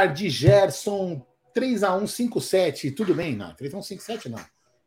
Tarde, Gerson 3x157. Tudo bem? Não, 3x157 não.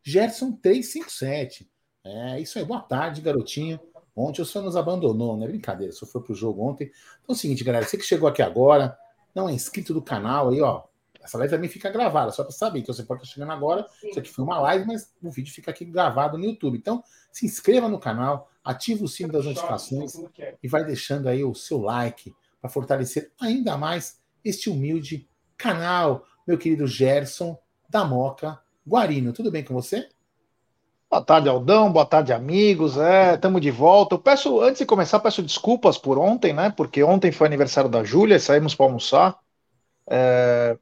Gerson 357. É isso aí. Boa tarde, garotinho. Ontem o senhor nos abandonou, não é brincadeira. Só foi pro jogo ontem. Então é o seguinte, galera. Você que chegou aqui agora, não é inscrito do canal aí, ó. Essa live também fica gravada, só para saber. Então você pode estar chegando agora. Sim. Isso aqui foi uma live, mas o vídeo fica aqui gravado no YouTube. Então se inscreva no canal, ative o sino das notificações e vai deixando aí o seu like para fortalecer ainda mais este humilde canal, meu querido Gerson da Moca Guarino. Tudo bem com você? Boa tarde, Aldão. Boa tarde, amigos. É, estamos de volta. Eu peço, antes de começar, peço desculpas por ontem, né? Porque ontem foi aniversário da Júlia, saímos para almoçar. É,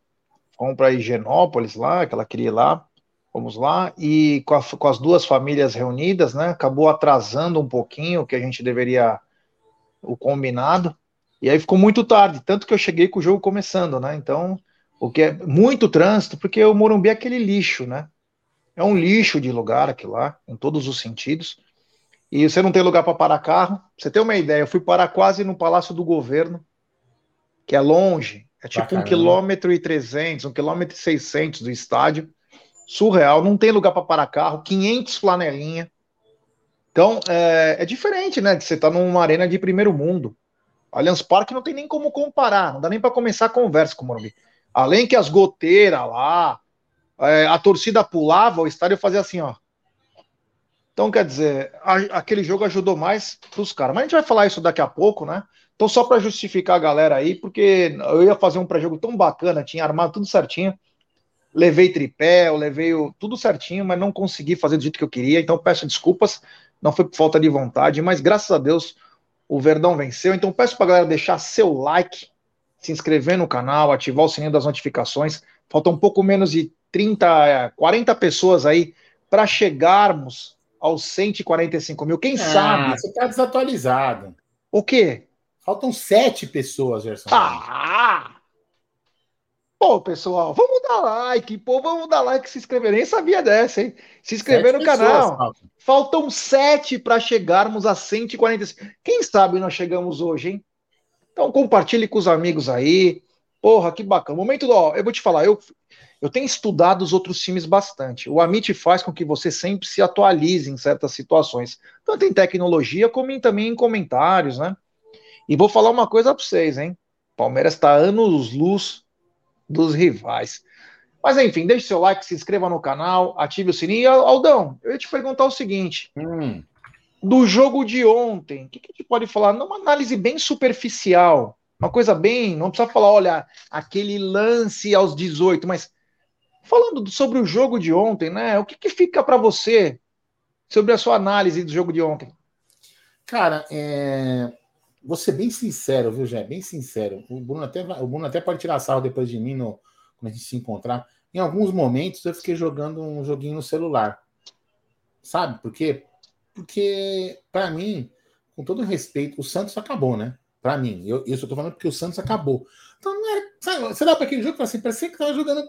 fomos para Higienópolis lá, que ela queria ir lá. Fomos lá e com, a, com, as duas famílias reunidas, né? Acabou atrasando um pouquinho o que a gente deveria o combinado. E aí ficou muito tarde, tanto que eu cheguei com o jogo começando, né? Então, o que é muito trânsito, porque o Morumbi é aquele lixo, né? É um lixo de lugar aquilo lá, em todos os sentidos. E você não tem lugar para parar carro. Pra você tem uma ideia, eu fui parar quase no Palácio do Governo, que é longe, é tipo Bacana. um quilômetro e trezentos, um quilômetro e seiscentos do estádio. Surreal, não tem lugar para parar carro, 500 flanelinha. Então, é, é diferente, né? De você estar tá numa arena de primeiro mundo. Allianz Parque não tem nem como comparar, não dá nem para começar a conversa com o Morumbi. Além que as goteiras lá, é, a torcida pulava, o estádio fazia assim, ó. Então, quer dizer, a, aquele jogo ajudou mais para os caras. Mas a gente vai falar isso daqui a pouco, né? Então, só para justificar a galera aí, porque eu ia fazer um pré-jogo tão bacana, tinha armado tudo certinho. Levei tripé, eu levei o, tudo certinho, mas não consegui fazer do jeito que eu queria. Então, peço desculpas, não foi por falta de vontade, mas graças a Deus o Verdão venceu. Então peço para a galera deixar seu like, se inscrever no canal, ativar o sininho das notificações. Falta um pouco menos de 30, 40 pessoas aí para chegarmos aos 145 mil. Quem ah, sabe? Você está desatualizado. O quê? Faltam sete pessoas, Gerson. Ah! Pô, pessoal, vamos dar like, pô, vamos dar like, se inscrever. Nem sabia dessa, hein? Se inscrever sete no canal. Faltam. faltam sete para chegarmos a 145. Quem sabe nós chegamos hoje, hein? Então compartilhe com os amigos aí. Porra, que bacana. Momento do, ó, eu vou te falar, eu, eu tenho estudado os outros times bastante. O Amit faz com que você sempre se atualize em certas situações, tanto em tecnologia como em, também em comentários, né? E vou falar uma coisa para vocês, hein? Palmeiras está anos luz dos rivais. Mas enfim, deixe seu like, se inscreva no canal, ative o sininho. Aldão, eu ia te perguntar o seguinte: hum. do jogo de ontem, o que, que a gente pode falar? Numa análise bem superficial, uma coisa bem. Não precisa falar, olha, aquele lance aos 18, mas falando sobre o jogo de ontem, né? O que, que fica para você sobre a sua análise do jogo de ontem? Cara, é, vou ser bem sincero, viu, Jé? Bem sincero. O Bruno até, o Bruno até pode tirar sarro depois de mim no, quando a gente se encontrar. Em alguns momentos eu fiquei jogando um joguinho no celular. Sabe por quê? Porque, para mim, com todo respeito, o Santos acabou, né? Para mim. Eu, eu só tô falando porque o Santos acabou. Então não era. Sabe, você dá para aquele jogo e fala assim, parecia que tava jogando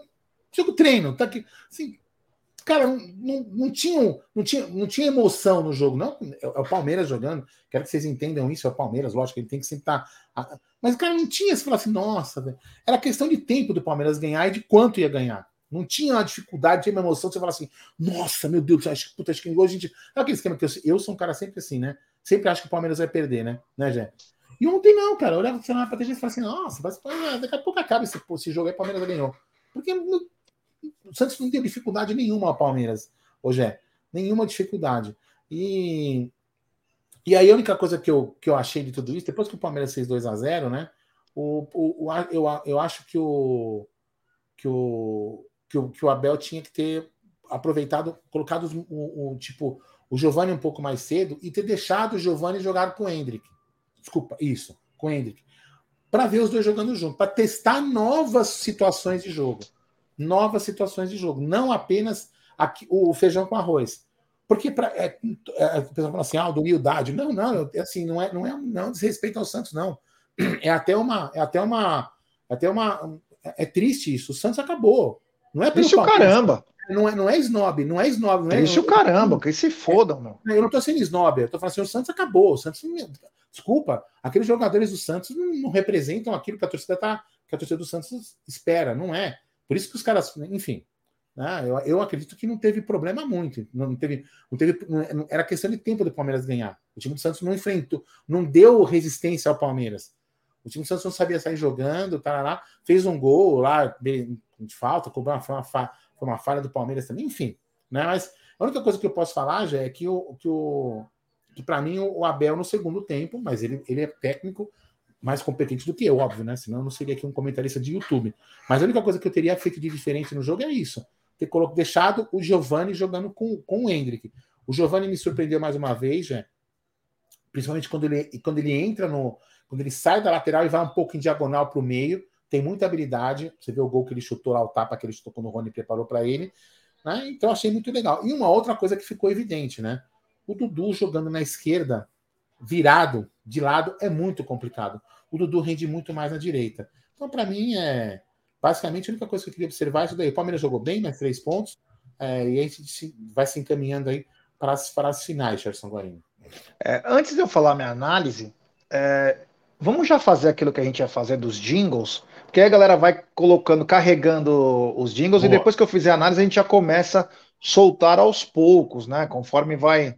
jogo treino. Tá aqui, assim, Cara, não, não, tinha, não, tinha, não tinha emoção no jogo, não. É, é o Palmeiras jogando. Quero que vocês entendam isso. É o Palmeiras, lógico, ele tem que sempre estar. Tá, mas, cara, não tinha. Você falar assim, nossa, véio. era questão de tempo do Palmeiras ganhar e de quanto ia ganhar. Não tinha uma dificuldade, tinha uma emoção. Você fala assim, nossa, meu Deus, acho que, puta, acho que hoje a gente. É aquele esquema que eu, eu sou um cara sempre assim, né? Sempre acho que o Palmeiras vai perder, né? Né, Jé? E ontem não, cara. Eu olhava pra TV e falava assim, nossa, mas, daqui a pouco acaba esse, esse jogo aí, o Palmeiras ganhou. Porque o Santos não tem dificuldade nenhuma ao Palmeiras, hoje é. Nenhuma dificuldade. E, e aí a única coisa que eu, que eu achei de tudo isso, depois que o Palmeiras fez 2 a 0 né? O, o, o, eu, eu acho que o, que, o, que, o, que o Abel tinha que ter aproveitado, colocado o, o tipo o Giovanni um pouco mais cedo e ter deixado o Giovanni jogar com o Hendrick. Desculpa, isso, com o Hendrick. Para ver os dois jogando junto, para testar novas situações de jogo novas situações de jogo, não apenas aqui, o feijão com arroz. Porque pra, é, é, o pessoal fala assim, ah, humildade. Não, não, é assim, não é, não é, não é desrespeito ao Santos, não. É até uma, é até uma, é até uma, é triste isso. O Santos acabou. Não é pelo Isso caramba. Não é, não é snob, não é snob. Não é, Isso caramba, que se fodam, meu. Eu não tô sendo snob, eu tô falando assim, o Santos acabou. O Santos, desculpa, aqueles jogadores do Santos não, não representam aquilo que a torcida tá, que a torcida do Santos espera, não é. Por isso que os caras, enfim, né, eu, eu acredito que não teve problema muito. Não teve, não teve, não, era questão de tempo do Palmeiras ganhar. O time do Santos não enfrentou, não deu resistência ao Palmeiras. O time do Santos não sabia sair jogando, tá fez um gol lá de falta, cobrou uma, foi, uma, foi uma falha do Palmeiras também, enfim. Né? Mas a única coisa que eu posso falar já é que o que, o, que para mim o Abel no segundo tempo, mas ele, ele é técnico mais competente do que eu, óbvio, né? Senão eu não seria aqui um comentarista de YouTube. Mas a única coisa que eu teria feito de diferente no jogo é isso: ter deixado o Giovanni jogando com, com o Hendrick. O Giovanni me surpreendeu mais uma vez, já, principalmente quando ele, quando ele entra no. Quando ele sai da lateral e vai um pouco em diagonal para o meio, tem muita habilidade. Você vê o gol que ele chutou lá, o tapa que ele chutou quando o Rony preparou para ele. Né? Então achei muito legal. E uma outra coisa que ficou evidente, né? O Dudu jogando na esquerda, virado de lado, é muito complicado. O Dudu rende muito mais na direita. Então, para mim, é basicamente a única coisa que eu queria observar é isso daí. O Palmeiras jogou bem, mais três pontos, é, e a gente vai se encaminhando aí para as, para as finais, Gerson Guarino. É, antes de eu falar minha análise, é, vamos já fazer aquilo que a gente ia fazer dos jingles porque aí a galera vai colocando, carregando os jingles Boa. e depois que eu fizer a análise a gente já começa a soltar aos poucos, né? Conforme vai.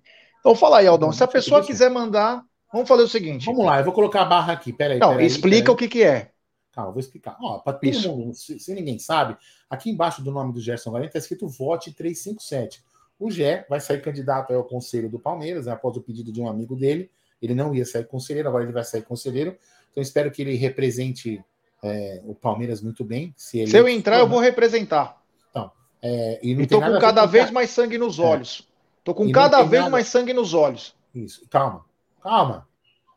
Então fala aí, Aldão. Se a pessoa quiser mandar, vamos fazer o seguinte. Vamos lá, eu vou colocar a barra aqui. Peraí. Não, explica o que, que é. Calma, vou explicar. Ó, para todo Isso. mundo, se, se, ninguém sabe, aqui embaixo do nome do Gerson Guarani está escrito Vote 357. O Gé vai sair candidato ao conselho do Palmeiras, né, após o pedido de um amigo dele. Ele não ia sair conselheiro, agora ele vai sair conselheiro. Então espero que ele represente é, o Palmeiras muito bem. Se, ele... se eu entrar, eu vou representar. Então, é, e, e tô com cada vez mais sangue nos é. olhos. É. Tô com e cada vez nada... mais sangue nos olhos. Isso, calma, calma,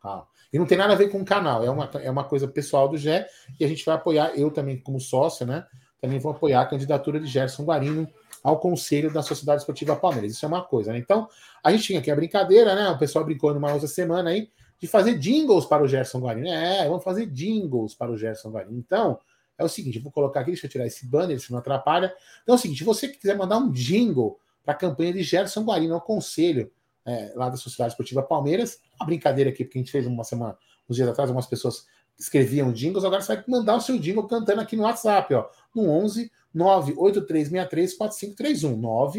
calma. E não tem nada a ver com o canal, é uma, é uma coisa pessoal do Gé, e a gente vai apoiar, eu também, como sócio, né? Também vou apoiar a candidatura de Gerson Guarino ao Conselho da Sociedade Esportiva Palmeiras. Isso é uma coisa, né? Então, a gente tinha aqui a brincadeira, né? O pessoal brincou numa outra semana aí, de fazer jingles para o Gerson Guarino. É, vamos fazer jingles para o Gerson Guarino. Então, é o seguinte, vou colocar aqui, deixa eu tirar esse banner, se não atrapalha. Então é o seguinte, se você quiser mandar um jingle para a campanha de Gerson Guarino, ao conselho é, lá da Sociedade Esportiva Palmeiras, uma brincadeira aqui, porque a gente fez uma semana, uns dias atrás, algumas pessoas escreviam jingles, agora você vai mandar o seu jingle cantando aqui no WhatsApp, ó, no 11 983634531.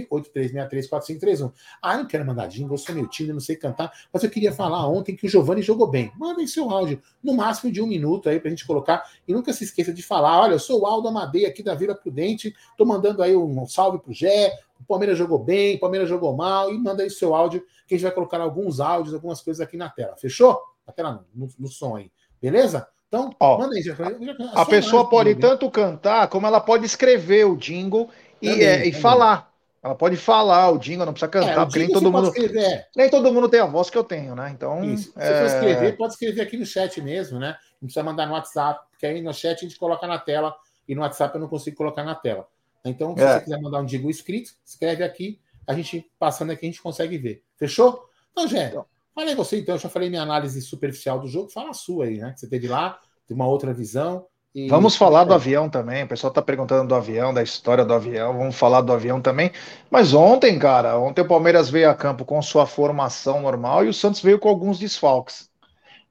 983634531. Ah, não quero mandar jingle, sou meu time, não sei cantar, mas eu queria falar ontem que o Giovanni jogou bem. Mandem seu áudio, no máximo de um minuto aí pra gente colocar. E nunca se esqueça de falar: olha, eu sou o Aldo Amadei aqui da Vila Prudente, tô mandando aí um salve pro Gé. O Palmeiras jogou bem, o Palmeiras jogou mal, e manda aí seu áudio, que a gente vai colocar alguns áudios, algumas coisas aqui na tela. Fechou? Na tela no, no som aí. Beleza? Então, Ó, manda aí, já, já, a pessoa pode tanto cantar como ela pode escrever o jingle e, também, é, e falar. Ela pode falar o jingle, não precisa cantar, é, porque nem todo mundo. Escrever. Nem todo mundo tem a voz que eu tenho, né? Então. Isso. Se é... for escrever, pode escrever aqui no chat mesmo, né? Não precisa mandar no WhatsApp, porque aí no chat a gente coloca na tela e no WhatsApp eu não consigo colocar na tela. Então, se é. você quiser mandar um jingle escrito, escreve aqui, a gente passando aqui a gente consegue ver. Fechou? Então, Gé, então, Falei você, então, eu já falei minha análise superficial do jogo, fala a sua aí, né? Que você teve lá, tem uma outra visão. E... Vamos falar do avião também. O pessoal está perguntando do avião, da história do avião. Vamos falar do avião também. Mas ontem, cara, ontem o Palmeiras veio a campo com sua formação normal e o Santos veio com alguns desfalques.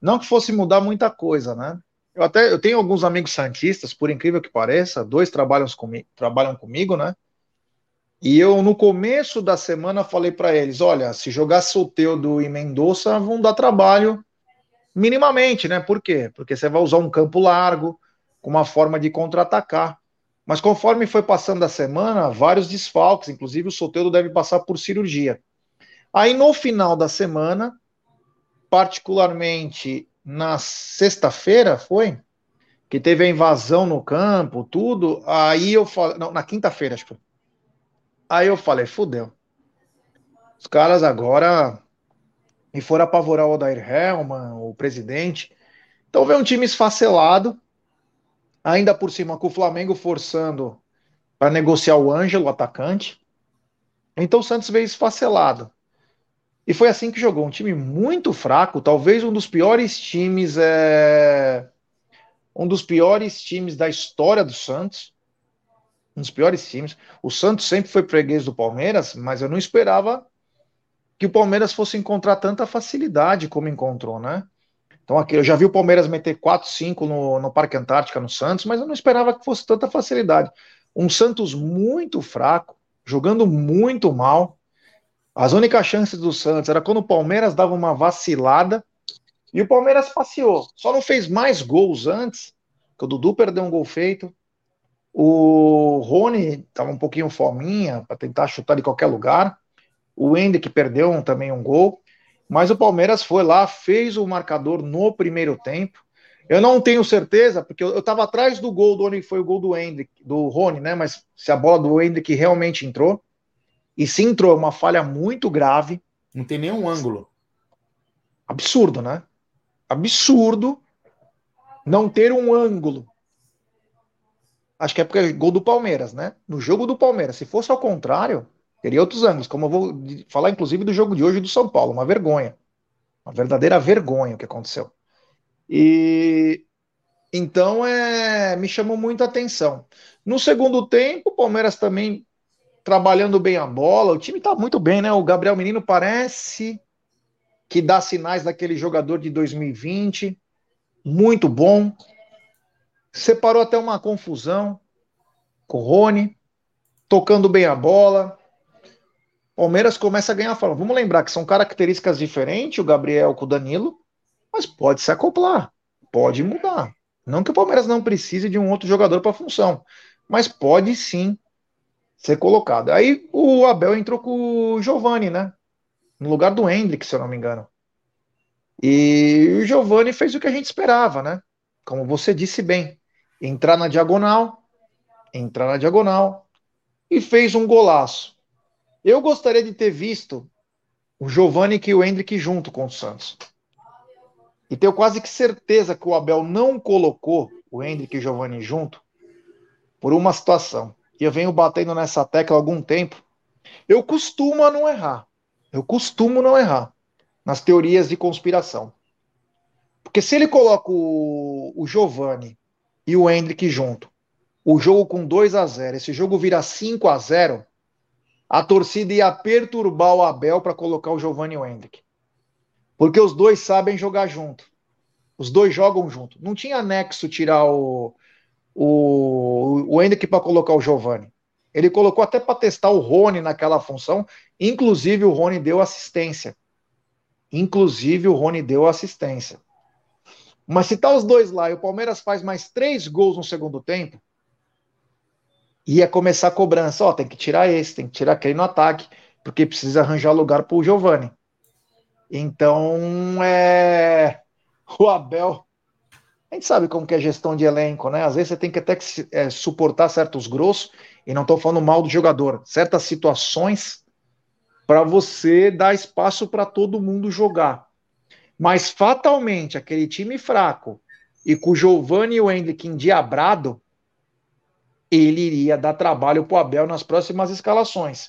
Não que fosse mudar muita coisa, né? Eu até eu tenho alguns amigos santistas, por incrível que pareça, dois trabalham comigo, trabalham comigo, né? E eu, no começo da semana, falei para eles: olha, se jogar Soteudo e Mendonça, vão dar trabalho minimamente, né? Por quê? Porque você vai usar um campo largo, com uma forma de contra-atacar. Mas conforme foi passando a semana, vários desfalques, inclusive o Soteudo deve passar por cirurgia. Aí no final da semana, particularmente na sexta-feira, foi? Que teve a invasão no campo, tudo. Aí eu falei. Não, na quinta-feira, acho que foi Aí eu falei, fudeu. Os caras agora e foram apavorar o Odair Helman, o presidente. Então vem um time esfacelado, ainda por cima com o Flamengo forçando para negociar o Ângelo, atacante. Então o Santos veio esfacelado. E foi assim que jogou. Um time muito fraco, talvez um dos piores times, é... um dos piores times da história do Santos um dos piores times. O Santos sempre foi freguês do Palmeiras, mas eu não esperava que o Palmeiras fosse encontrar tanta facilidade como encontrou, né? Então aqui eu já vi o Palmeiras meter 4, 5 no, no Parque Antártica, no Santos, mas eu não esperava que fosse tanta facilidade. Um Santos muito fraco, jogando muito mal. As únicas chances do Santos era quando o Palmeiras dava uma vacilada e o Palmeiras passeou. Só não fez mais gols antes, que o Dudu perdeu um gol feito. O Rony estava um pouquinho fominha para tentar chutar de qualquer lugar. O Hendrick perdeu um, também um gol. Mas o Palmeiras foi lá, fez o marcador no primeiro tempo. Eu não tenho certeza, porque eu estava atrás do gol do onde foi o gol do Hendrick, do Rony, né? Mas se a bola do Hendrick realmente entrou. E se entrou, uma falha muito grave. Não tem nenhum ângulo. Absurdo, né? Absurdo não ter um ângulo. Acho que é porque é gol do Palmeiras, né? No jogo do Palmeiras. Se fosse ao contrário, teria outros ângulos. Como eu vou falar, inclusive, do jogo de hoje do São Paulo. Uma vergonha. Uma verdadeira vergonha o que aconteceu. E então é, me chamou muita atenção. No segundo tempo, o Palmeiras também trabalhando bem a bola. O time está muito bem, né? O Gabriel Menino parece que dá sinais daquele jogador de 2020. Muito bom. Separou até uma confusão com o Rony, tocando bem a bola. Palmeiras começa a ganhar fala. Vamos lembrar que são características diferentes, o Gabriel com o Danilo mas pode se acoplar, pode mudar. Não que o Palmeiras não precise de um outro jogador para a função, mas pode sim ser colocado. Aí o Abel entrou com o Giovani, né? No lugar do Hendrick, se eu não me engano. E o Giovani fez o que a gente esperava, né? Como você disse bem, entrar na diagonal, entrar na diagonal e fez um golaço. Eu gostaria de ter visto o Giovani e o Hendrick junto com o Santos. E tenho quase que certeza que o Abel não colocou o Hendrick e o Giovanni junto por uma situação. E eu venho batendo nessa tecla há algum tempo. Eu costumo não errar. Eu costumo não errar nas teorias de conspiração. Porque se ele coloca o, o Giovanni e o Hendrick junto, o jogo com 2 a 0 esse jogo vira 5 a 0 a torcida ia perturbar o Abel para colocar o Giovanni e o Hendrick. Porque os dois sabem jogar junto. Os dois jogam junto. Não tinha nexo tirar o, o, o Hendrick para colocar o Giovanni. Ele colocou até para testar o Rony naquela função. Inclusive, o Rony deu assistência. Inclusive, o Rony deu assistência. Mas se tá os dois lá e o Palmeiras faz mais três gols no segundo tempo, ia começar a cobrança. Ó, tem que tirar esse, tem que tirar aquele no ataque, porque precisa arranjar lugar para o Giovanni. Então, é, o Abel. A gente sabe como que é gestão de elenco, né? Às vezes você tem que até que, é, suportar certos grossos, e não estou falando mal do jogador, certas situações para você dar espaço para todo mundo jogar. Mas fatalmente, aquele time fraco e com o Giovanni e o Hendrick endiabrado, ele iria dar trabalho para o Abel nas próximas escalações.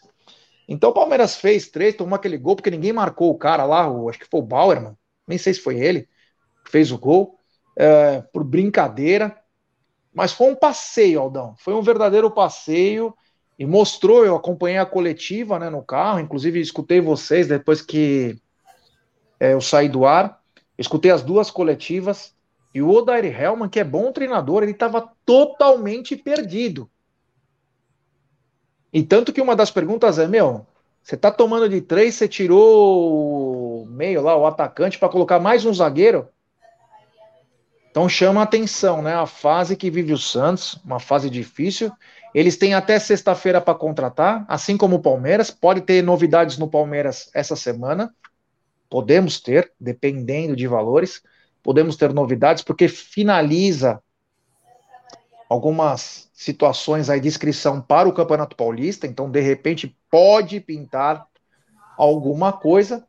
Então o Palmeiras fez três, tomou aquele gol, porque ninguém marcou o cara lá, o, acho que foi o Bauerman, nem sei se foi ele, que fez o gol, é, por brincadeira. Mas foi um passeio, Aldão. Foi um verdadeiro passeio e mostrou. Eu acompanhei a coletiva né, no carro, inclusive escutei vocês depois que é, eu saí do ar. Escutei as duas coletivas. E o Odair Helman, que é bom treinador, ele estava totalmente perdido. E tanto que uma das perguntas é: meu, você tá tomando de três, você tirou o meio lá, o atacante, para colocar mais um zagueiro? Então chama atenção, né? A fase que vive o Santos, uma fase difícil. Eles têm até sexta-feira para contratar, assim como o Palmeiras. Pode ter novidades no Palmeiras essa semana. Podemos ter, dependendo de valores. Podemos ter novidades, porque finaliza algumas situações aí de inscrição para o Campeonato Paulista, então de repente pode pintar alguma coisa.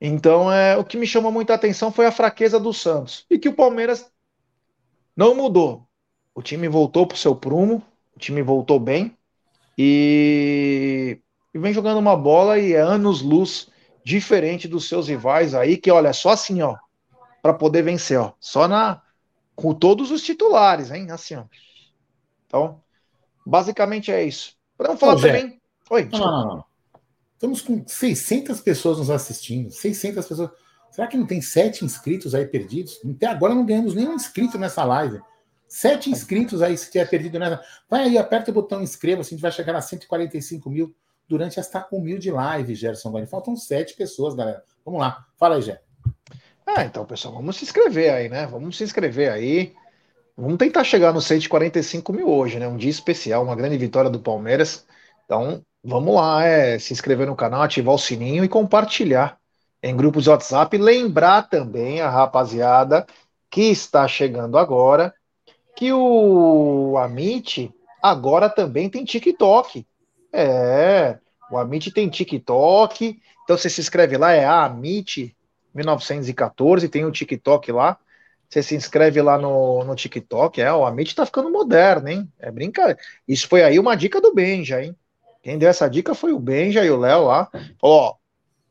Então, é, o que me chamou muita atenção foi a fraqueza do Santos e que o Palmeiras não mudou. O time voltou para o seu prumo, o time voltou bem e, e vem jogando uma bola e é anos luz diferente dos seus rivais aí, que olha, só assim, ó, para poder vencer, ó, só na com todos os titulares, hein? Assim, ó. Então, basicamente é isso. Podemos falar Ô, também. Oi, não, não, não. Estamos com 600 pessoas nos assistindo. 600 pessoas. Será que não tem sete inscritos aí perdidos? Até agora não ganhamos nenhum inscrito nessa live. Sete inscritos aí se tiver perdido nessa. Vai aí, aperta o botão inscreva-se, a gente vai chegar a 145 mil durante esta humilde live, Gerson Guarani. Faltam sete pessoas, galera. Vamos lá. Fala aí, Gé. Ah, então, pessoal, vamos se inscrever aí, né? Vamos se inscrever aí. Vamos tentar chegar no 145 mil hoje, né? Um dia especial, uma grande vitória do Palmeiras. Então, vamos lá, é se inscrever no canal, ativar o sininho e compartilhar em grupos de WhatsApp. Lembrar também a rapaziada que está chegando agora que o Amit agora também tem TikTok. É, o Amit tem TikTok. Então você se inscreve lá, é Amit 1914, tem o TikTok lá. Você se inscreve lá no, no TikTok, é, o Amit tá ficando moderno, hein? É brincadeira. Isso foi aí uma dica do Benja, hein? Quem deu essa dica foi o Benja e o Léo lá. Ó,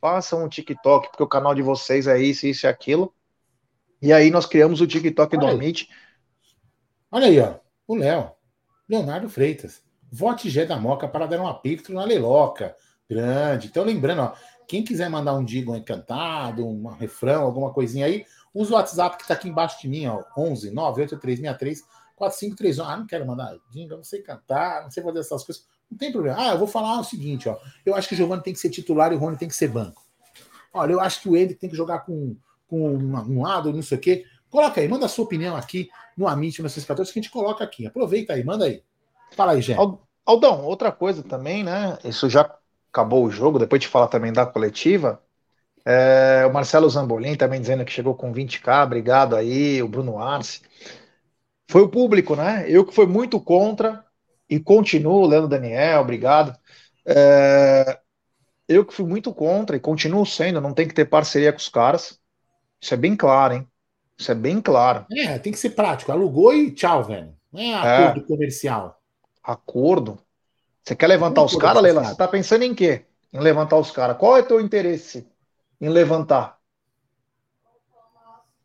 façam um TikTok, porque o canal de vocês é isso, isso e aquilo. E aí nós criamos o TikTok Olha do Amit. Olha aí, ó. O Léo. Leonardo Freitas. Vote Gé da Moca para dar um apito na Leloca. Grande. Então, lembrando, ó, quem quiser mandar um digo encantado, um refrão, alguma coisinha aí, usa o WhatsApp que está aqui embaixo de mim, ó, 11 98363 4531. Ah, não quero mandar jingle, não sei cantar, não sei fazer essas coisas. Não tem problema. Ah, eu vou falar o seguinte, ó. Eu acho que o Giovanni tem que ser titular e o Rony tem que ser banco. Olha, eu acho que o Ender tem que jogar com, com um lado, não sei o quê. Coloca aí, manda a sua opinião aqui no Amit 1914 que a gente coloca aqui. Aproveita aí, manda aí. Fala aí, Gé. Aldão, outra coisa também, né? Isso já acabou o jogo, depois de falar também da coletiva. É, o Marcelo Zambolin também dizendo que chegou com 20k, obrigado aí, o Bruno Arce. Foi o público, né? Eu que fui muito contra e continuo, Leandro Daniel, obrigado. É, eu que fui muito contra e continuo sendo, não tem que ter parceria com os caras. Isso é bem claro, hein? Isso é bem claro. É, tem que ser prático. Alugou e tchau, velho. Não é, é. acordo é. comercial. Acordo? Você quer levantar os caras, Leila? Você tá pensando em quê? Em levantar os caras. Qual é o teu interesse em levantar?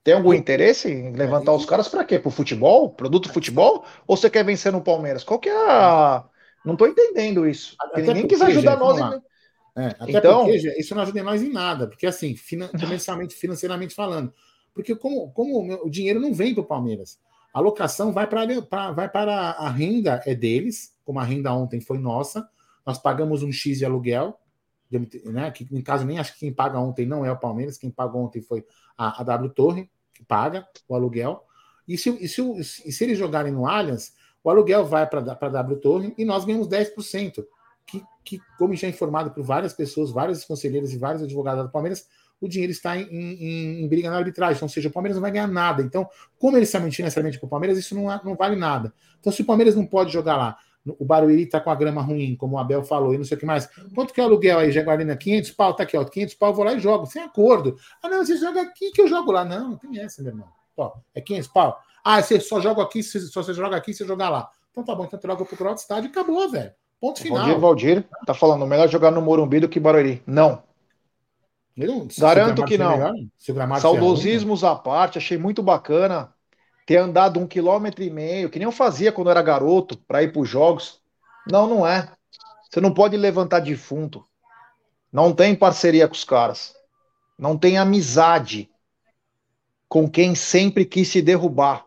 Tem algum interesse em levantar os caras para quê? Pro futebol? Produto futebol? Ou você quer vencer no Palmeiras? Qual que é a. Não tô entendendo isso. Até ninguém quis ajudar nós. Em... É, até então, porque isso não ajuda nós em nada, porque assim, comercialmente, financeiramente falando, porque como, como o dinheiro não vem para o Palmeiras, a locação vai para vai para a renda é deles, como a renda ontem foi nossa, nós pagamos um X de aluguel, né, que em caso nem acho que quem paga ontem não é o Palmeiras, quem pagou ontem foi a, a W Torre, que paga o aluguel. E se, e se, e se eles jogarem no Allianz, o aluguel vai para a W Torre e nós ganhamos 10%, que, que, como já é informado por várias pessoas, vários conselheiros e vários advogados do Palmeiras, o dinheiro está em, em, em, briga na arbitragem. Então, ou seja, o Palmeiras não vai ganhar nada. Então, comercialmente, financeiramente para o Palmeiras, isso não, não vale nada. Então, se o Palmeiras não pode jogar lá, o Barueri está com a grama ruim, como o Abel falou, e não sei o que mais. Quanto que é o aluguel aí, Jaguarina? 500 pau, tá aqui, ó, 500 pau, eu vou lá e jogo, sem acordo. Ah, não, você joga aqui que eu jogo lá. Não, não tem essa, meu irmão. Ó, é 500 pau. Ah, você só joga aqui, se só você joga aqui, você jogar lá. Então tá bom, então troca pro outro estádio e acabou, velho. Ponto final. Valdir, Valdir, tá falando, melhor jogar no Morumbi do que Barueri. Não. Não, Garanto que não. Melhor, Saudosismos à parte, achei muito bacana ter andado um quilômetro e meio, que nem eu fazia quando eu era garoto, para ir para os jogos. Não, não é. Você não pode levantar defunto. Não tem parceria com os caras. Não tem amizade com quem sempre quis se derrubar.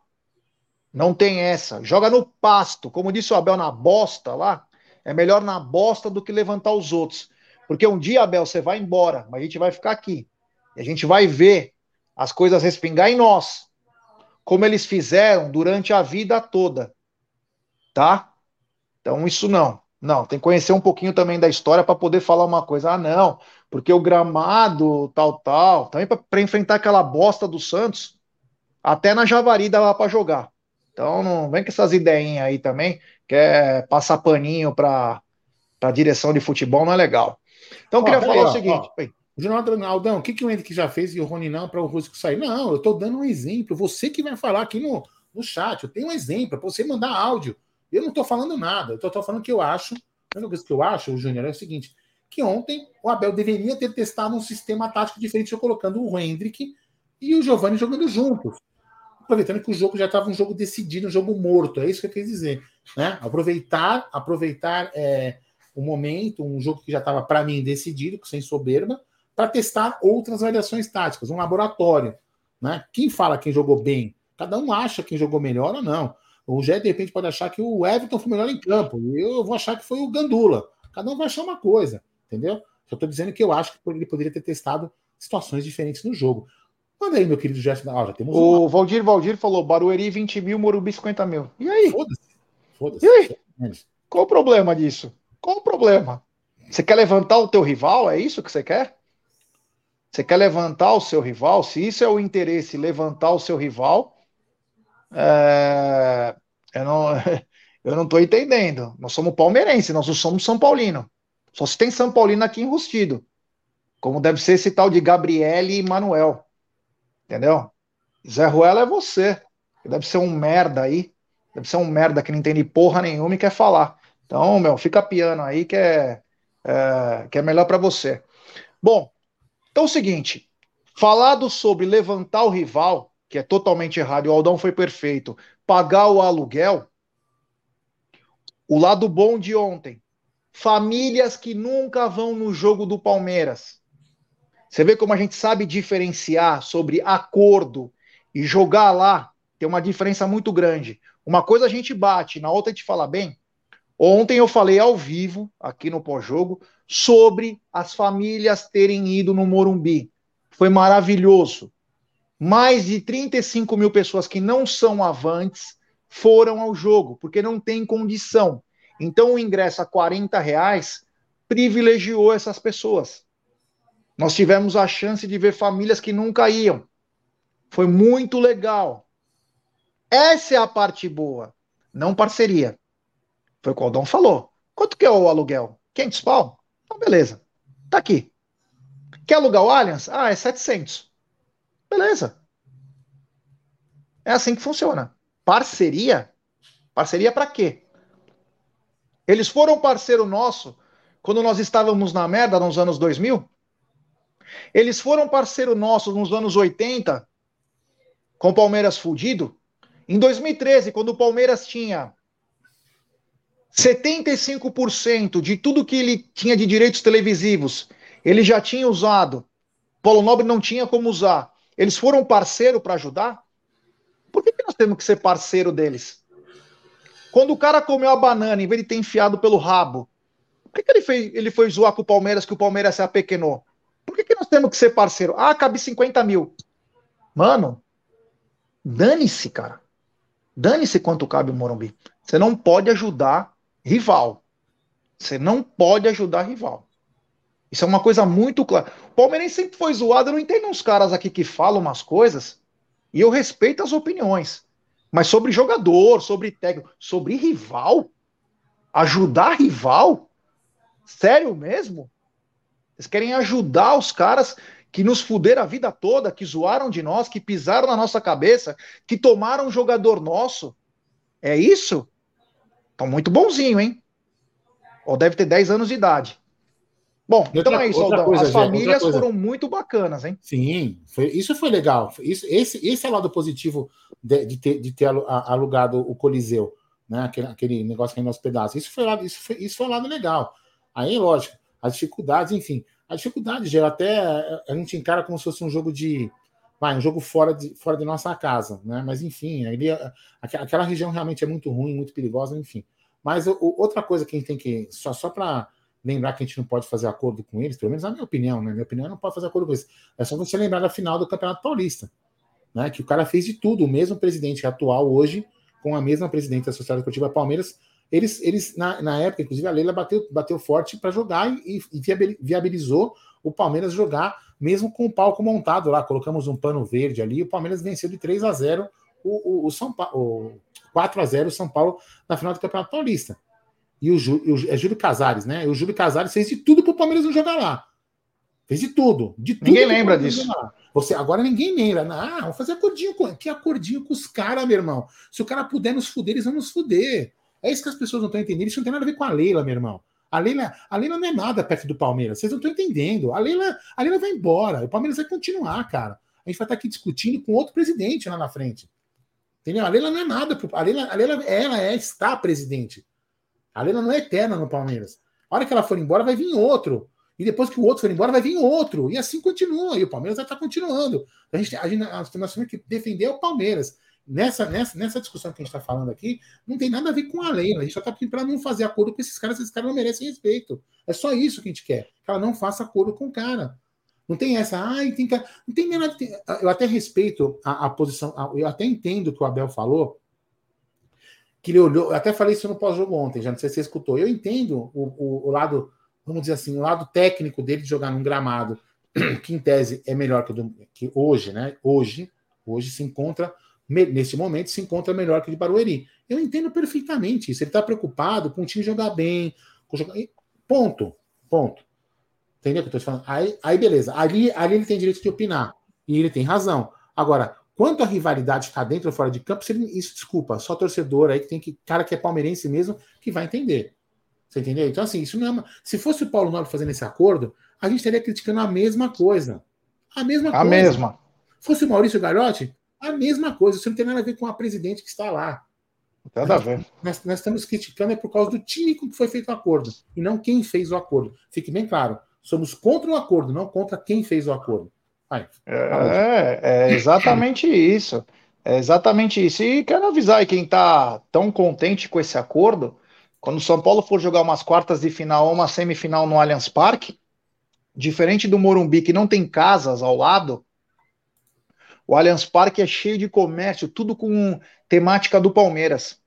Não tem essa. Joga no pasto. Como disse o Abel na bosta lá, é melhor na bosta do que levantar os outros. Porque um dia, Abel, você vai embora, mas a gente vai ficar aqui. E a gente vai ver as coisas respingar em nós, como eles fizeram durante a vida toda. Tá? Então, isso não. Não, tem que conhecer um pouquinho também da história para poder falar uma coisa. Ah, não, porque o gramado, tal, tal. Também para enfrentar aquela bosta do Santos, até na Javari dava para jogar. Então, não vem com essas ideinhas aí também, quer passar paninho para a direção de futebol, não é legal. Então, eu queria falar o seguinte. Ó, o Jonathan Aldão, o que, que o Henrique já fez e o Rony não para o Rusco sair? Não, eu estou dando um exemplo. Você que vai falar aqui no, no chat. Eu tenho um exemplo para você mandar áudio. Eu não estou falando nada. Eu estou falando que eu acho. A única coisa que eu acho, Júnior, é o seguinte: que ontem o Abel deveria ter testado um sistema tático diferente, colocando o Hendrick e o Giovanni jogando juntos. Aproveitando que o jogo já estava um jogo decidido, um jogo morto. É isso que eu quis dizer. Né? Aproveitar, aproveitar é, o momento, um jogo que já estava, para mim, decidido, sem soberba, para testar outras variações táticas, um laboratório. Né? Quem fala quem jogou bem? Cada um acha quem jogou melhor ou não. O Jé, de repente, pode achar que o Everton foi melhor em campo. E eu vou achar que foi o Gandula. Cada um vai achar uma coisa, entendeu? Só estou dizendo que eu acho que ele poderia ter testado situações diferentes no jogo. Manda aí, meu querido Gerson. Ah, já temos o uma. Valdir Valdir falou: Barueri 20 mil, Morumbi 50 mil. E aí? Foda-se. Foda-se. E aí? Qual o problema disso? Qual o problema? Você quer levantar o teu rival? É isso que você quer? Você quer levantar o seu rival? Se isso é o interesse, levantar o seu rival, é... eu não eu não estou entendendo. Nós somos palmeirenses, nós não somos São Paulino. Só se tem São Paulino aqui enrustido. Como deve ser esse tal de Gabriele e Manuel. Entendeu? Zé Ruela é você. Deve ser um merda aí. Deve ser um merda que não entende porra nenhuma e quer falar. Então, meu, fica piano aí que é, é que é melhor para você. Bom, então é o seguinte: falado sobre levantar o rival, que é totalmente errado, e o Aldão foi perfeito, pagar o aluguel, o lado bom de ontem, famílias que nunca vão no jogo do Palmeiras. Você vê como a gente sabe diferenciar sobre acordo e jogar lá, tem uma diferença muito grande. Uma coisa a gente bate, na outra a gente fala bem. Ontem eu falei ao vivo, aqui no pós-jogo, sobre as famílias terem ido no Morumbi. Foi maravilhoso. Mais de 35 mil pessoas que não são avantes foram ao jogo, porque não tem condição. Então o ingresso a 40 reais privilegiou essas pessoas. Nós tivemos a chance de ver famílias que nunca iam. Foi muito legal. Essa é a parte boa, não parceria. Foi o que o Aldão falou. Quanto que é o aluguel? 500 pau? Então, beleza. Tá aqui. Quer alugar o Allianz? Ah, é 700. Beleza. É assim que funciona. Parceria? Parceria para quê? Eles foram parceiro nosso quando nós estávamos na merda nos anos 2000? Eles foram parceiro nosso nos anos 80 com o Palmeiras fudido? Em 2013, quando o Palmeiras tinha 75% de tudo que ele tinha de direitos televisivos, ele já tinha usado. Paulo Nobre não tinha como usar. Eles foram parceiro para ajudar? Por que, que nós temos que ser parceiro deles? Quando o cara comeu a banana, em vez de ter enfiado pelo rabo, por que, que ele, fez, ele foi zoar com o Palmeiras que o Palmeiras se apequenou? Por que, que nós temos que ser parceiro? Ah, cabe 50 mil. Mano, dane-se, cara. Dane-se quanto cabe o Morumbi. Você não pode ajudar rival. Você não pode ajudar rival. Isso é uma coisa muito clara. O Palmeirense sempre foi zoado. Eu não entendo uns caras aqui que falam umas coisas e eu respeito as opiniões. Mas sobre jogador, sobre técnico, sobre rival, ajudar rival? Sério mesmo? Vocês querem ajudar os caras que nos fuderam a vida toda, que zoaram de nós, que pisaram na nossa cabeça, que tomaram um jogador nosso? É isso? Tá muito bonzinho, hein? Ou deve ter 10 anos de idade. Bom, outra, então é isso, Aldão. Coisa, As famílias foram muito bacanas, hein? Sim, foi, isso foi legal. Isso, esse, esse é o lado positivo de, de, ter, de ter alugado o Coliseu, né? Aquele, aquele negócio que é nosso pedaço. Isso foi, isso, foi, isso foi um lado legal. Aí, lógico, as dificuldades, enfim. A dificuldade, gera até a gente encara como se fosse um jogo de. Vai, um jogo fora de, fora de nossa casa, né? Mas enfim, ele, aquela região realmente é muito ruim, muito perigosa, enfim. Mas o, outra coisa que a gente tem que. Só, só para lembrar que a gente não pode fazer acordo com eles, pelo menos na minha opinião, né? Minha opinião não pode fazer acordo com eles. É só você lembrar da final do Campeonato Paulista, né? Que o cara fez de tudo, o mesmo presidente atual hoje, com a mesma presidente da Sociedade Esportiva Palmeiras, eles, eles na, na época, inclusive a Leila bateu, bateu forte para jogar e, e viabilizou o Palmeiras jogar, mesmo com o palco montado lá. Colocamos um pano verde ali, o Palmeiras venceu de 3 a 0 o, o, o São Paulo, 4 a 0 o São Paulo na final do Campeonato Paulista e o, Jú, o é Júlio Casares, né? E o Júlio Casares fez de tudo para o Palmeiras não jogar lá. Fez de tudo. De tudo ninguém lembra disso. Você, agora ninguém lembra. Ah, vamos fazer acordinho com. Que acordinho com os caras, meu irmão? Se o cara puder nos fuder, eles vão nos fuder. É isso que as pessoas não estão entendendo. Isso não tem nada a ver com a Leila, meu irmão. A Leila, a Leila não é nada perto do Palmeiras. Vocês não estão entendendo. A Leila, a Leila vai embora. O Palmeiras vai continuar, cara. A gente vai estar aqui discutindo com outro presidente lá na frente. Entendeu? A Leila não é nada. A Leila, a Leila ela é, está presidente. A Leila não é eterna no Palmeiras. A hora que ela for embora, vai vir outro. E depois que o outro for embora, vai vir outro. E assim continua. E o Palmeiras vai estar continuando. A gente, a gente, nós que defender o Palmeiras. Nessa, nessa, nessa discussão que a gente está falando aqui, não tem nada a ver com a lei. A gente só está pedindo para não fazer acordo com esses caras, esses caras não merecem respeito. É só isso que a gente quer. Que ela não faça acordo com o cara. Não tem essa, ai, tem que. Não tem nada. Eu até respeito a, a posição, eu até entendo o que o Abel falou, que ele olhou, eu até falei isso no pós-jogo ontem, já não sei se você escutou. Eu entendo o, o, o, lado, vamos dizer assim, o lado técnico dele de jogar num gramado, que em tese é melhor que, do, que hoje, né? Hoje, hoje se encontra, nesse momento, se encontra melhor que o de Barueri. Eu entendo perfeitamente isso. Ele está preocupado com o time jogar bem, jogar... ponto, ponto. Entendeu o que eu estou falando? Aí, aí beleza. Ali, ali ele tem direito de opinar. E ele tem razão. Agora, quanto à rivalidade ficar dentro ou fora de campo, isso, desculpa, só torcedor aí que tem que. Cara que é palmeirense mesmo, que vai entender. Você entendeu? Então, assim, isso não é uma. Se fosse o Paulo Nobre fazendo esse acordo, a gente estaria criticando a mesma coisa. A mesma a coisa. A mesma. Fosse o Maurício Garotti, a mesma coisa. Isso não tem nada a ver com a presidente que está lá. Nada a ver. Nós, nós, estamos criticando é por causa do time com que foi feito o acordo, e não quem fez o acordo. Fique bem claro. Somos contra o acordo, não contra quem fez o acordo. Vai, é, é, exatamente isso. É exatamente isso. E quero avisar aí quem está tão contente com esse acordo, quando o São Paulo for jogar umas quartas de final ou uma semifinal no Allianz Parque, diferente do Morumbi, que não tem casas ao lado, o Allianz Parque é cheio de comércio, tudo com temática do Palmeiras.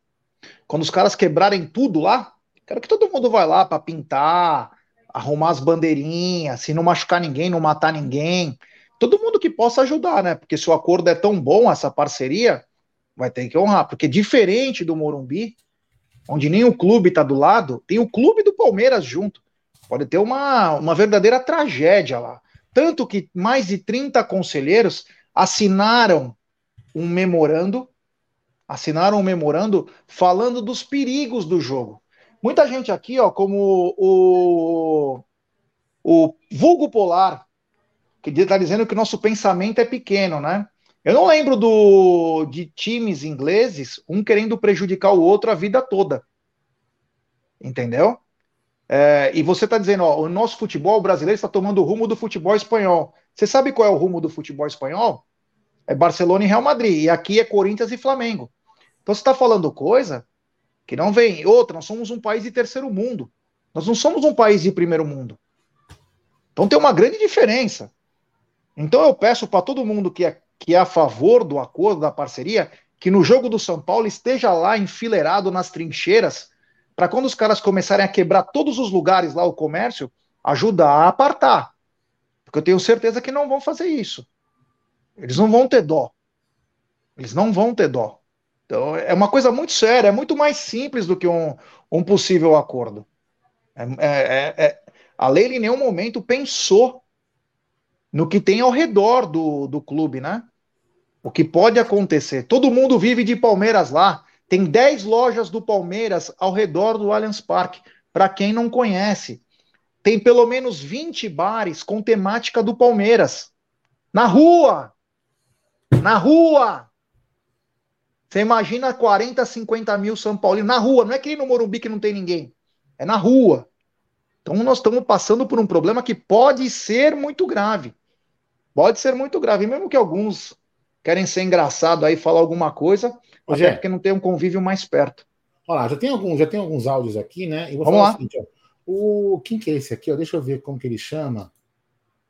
Quando os caras quebrarem tudo lá, quero que todo mundo vá lá para pintar, arrumar as bandeirinhas, se não machucar ninguém, não matar ninguém. Todo mundo que possa ajudar, né? Porque se o acordo é tão bom, essa parceria, vai ter que honrar. Porque diferente do Morumbi, onde nem o clube está do lado, tem o clube do Palmeiras junto. Pode ter uma, uma verdadeira tragédia lá. Tanto que mais de 30 conselheiros assinaram um memorando, assinaram um memorando falando dos perigos do jogo. Muita gente aqui, ó, como o, o vulgo polar, que está dizendo que o nosso pensamento é pequeno, né? Eu não lembro do, de times ingleses, um querendo prejudicar o outro a vida toda. Entendeu? É, e você está dizendo, ó, o nosso futebol brasileiro está tomando o rumo do futebol espanhol. Você sabe qual é o rumo do futebol espanhol? É Barcelona e Real Madrid. E aqui é Corinthians e Flamengo. Então você está falando coisa que não vem. Outra, nós somos um país de terceiro mundo. Nós não somos um país de primeiro mundo. Então tem uma grande diferença. Então eu peço para todo mundo que é, que é a favor do acordo, da parceria, que no jogo do São Paulo esteja lá enfileirado nas trincheiras, para quando os caras começarem a quebrar todos os lugares lá, o comércio, ajudar a apartar. Porque eu tenho certeza que não vão fazer isso. Eles não vão ter dó. Eles não vão ter dó. Então, é uma coisa muito séria, é muito mais simples do que um, um possível acordo. É, é, é, é, a lei em nenhum momento pensou no que tem ao redor do, do clube, né? O que pode acontecer. Todo mundo vive de Palmeiras lá. Tem 10 lojas do Palmeiras ao redor do Allianz Parque. Para quem não conhece, tem pelo menos 20 bares com temática do Palmeiras. Na rua! Na rua! Você imagina 40, 50 mil São Paulinos na rua, não é que no Morumbi que não tem ninguém, é na rua. Então nós estamos passando por um problema que pode ser muito grave. Pode ser muito grave, mesmo que alguns querem ser engraçado aí falar alguma coisa, Ô, até porque não tem um convívio mais perto. Olha lá, já tem alguns, já tem alguns áudios aqui, né? Vamos lá. O, seguinte, ó, o quem que é esse aqui? Ó? Deixa eu ver como que ele chama.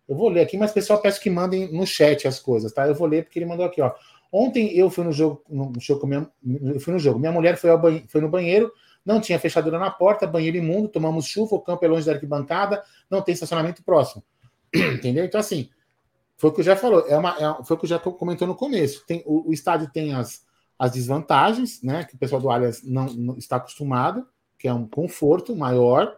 Eu vou ler aqui, mas pessoal peço que mandem no chat as coisas, tá? Eu vou ler porque ele mandou aqui, ó. Ontem eu fui no jogo, no show com minha, fui no jogo. Minha mulher foi, banhe, foi no banheiro, não tinha fechadura na porta, banheiro imundo, tomamos chuva, o campo é longe da arquibancada, não tem estacionamento próximo. Entendeu? Então, assim, foi o que o já falou, é uma, é, foi o que o já comentou no começo. Tem, o, o, estádio tem as, as desvantagens, né? Que o pessoal do Allianz não, não está acostumado, que é um conforto maior,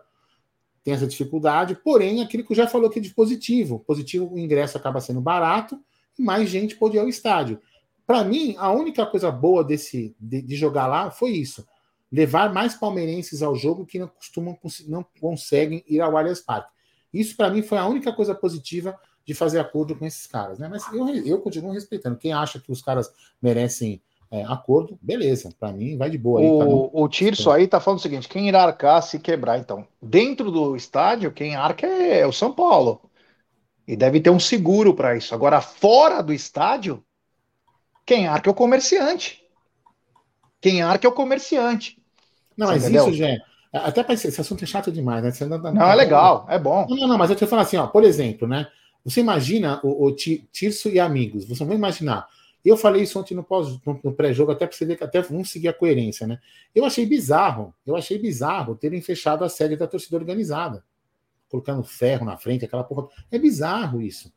tem essa dificuldade, porém, aquilo que eu já falou aqui de positivo. Positivo, o ingresso acaba sendo barato e mais gente pode ir ao estádio. Para mim, a única coisa boa desse de, de, jogar lá foi isso: levar mais palmeirenses ao jogo que não costumam não conseguem ir ao Allianz Parque. Isso para mim foi a única coisa positiva de fazer acordo com esses caras, né? Mas eu, eu continuo respeitando. Quem acha que os caras merecem é, acordo, beleza. Para mim, vai de boa. Aí, o, tá o Tirso aí tá falando o seguinte: quem irá arcar se quebrar, então? Dentro do estádio, quem arca é o São Paulo. E deve ter um seguro para isso. Agora, fora do estádio, quem arca é o comerciante. Quem arca é o comerciante. Não, Você mas entendeu? isso, Gê, até para esse assunto é chato demais, né? Não, não, não é legal, é bom. Não, não, mas eu te falo assim, ó, por exemplo, né? Você imagina o, o Tirso e amigos, você vai imaginar. Eu falei isso ontem no, no, no pré-jogo, até para você ver que até vamos seguir a coerência, né? Eu achei bizarro, eu achei bizarro terem fechado a sede da torcida organizada, colocando ferro na frente, aquela porra. É bizarro isso.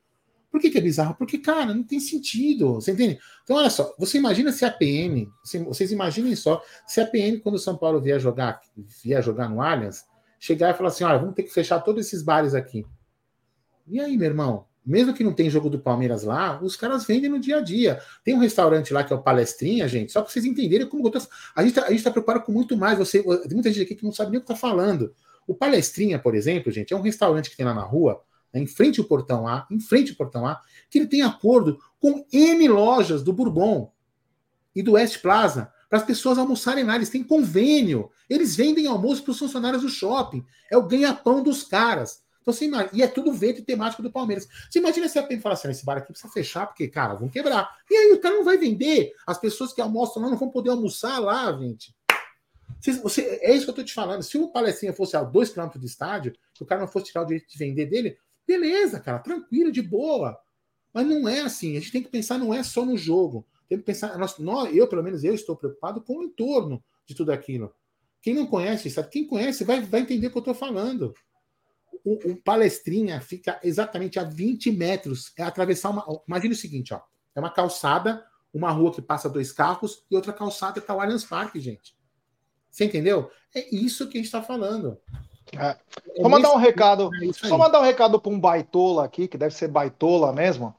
Por que, que, é bizarro? Porque, cara, não tem sentido. Você entende? Então, olha só, você imagina se a PM, vocês imaginem só, se a PM, quando o São Paulo vier jogar, vier jogar no Allianz, chegar e falar assim: olha, vamos ter que fechar todos esses bares aqui. E aí, meu irmão? Mesmo que não tem jogo do Palmeiras lá, os caras vendem no dia a dia. Tem um restaurante lá que é o Palestrinha, gente, só para vocês entenderem como tô... a gente está tá preocupado com muito mais. Você, tem muita gente aqui que não sabe nem o que está falando. O Palestrinha, por exemplo, gente, é um restaurante que tem lá na rua, né, em frente ao portão A, em frente ao portão A, que ele tem acordo com N lojas do Bourbon e do West Plaza para as pessoas almoçarem lá. Eles têm convênio. Eles vendem almoço para os funcionários do shopping. É o ganha-pão dos caras. Então, você imagina, e é tudo verde temático do Palmeiras. Você imagina se a PEN falar assim: esse bar aqui precisa fechar, porque, cara, vão quebrar. E aí o cara não vai vender. As pessoas que almoçam lá não vão poder almoçar lá, gente. Você, você, é isso que eu tô te falando. Se o palestrinha fosse a dois quilômetros de estádio, que o cara não fosse tirar o direito de vender dele, beleza, cara, tranquilo, de boa. Mas não é assim. A gente tem que pensar, não é só no jogo. Tem que pensar, nós, nós, eu, pelo menos, eu estou preocupado com o entorno de tudo aquilo. Quem não conhece, sabe? Quem conhece vai, vai entender o que eu estou falando o, o, palestrinha fica exatamente a 20 metros. É atravessar uma. Imagina o seguinte, ó. É uma calçada, uma rua que passa dois carros e outra calçada está o Allianz Parque, gente. Você entendeu? É isso que a gente está falando. É. Só mandar um recado. É só mandar um recado para um baitola aqui, que deve ser baitola mesmo.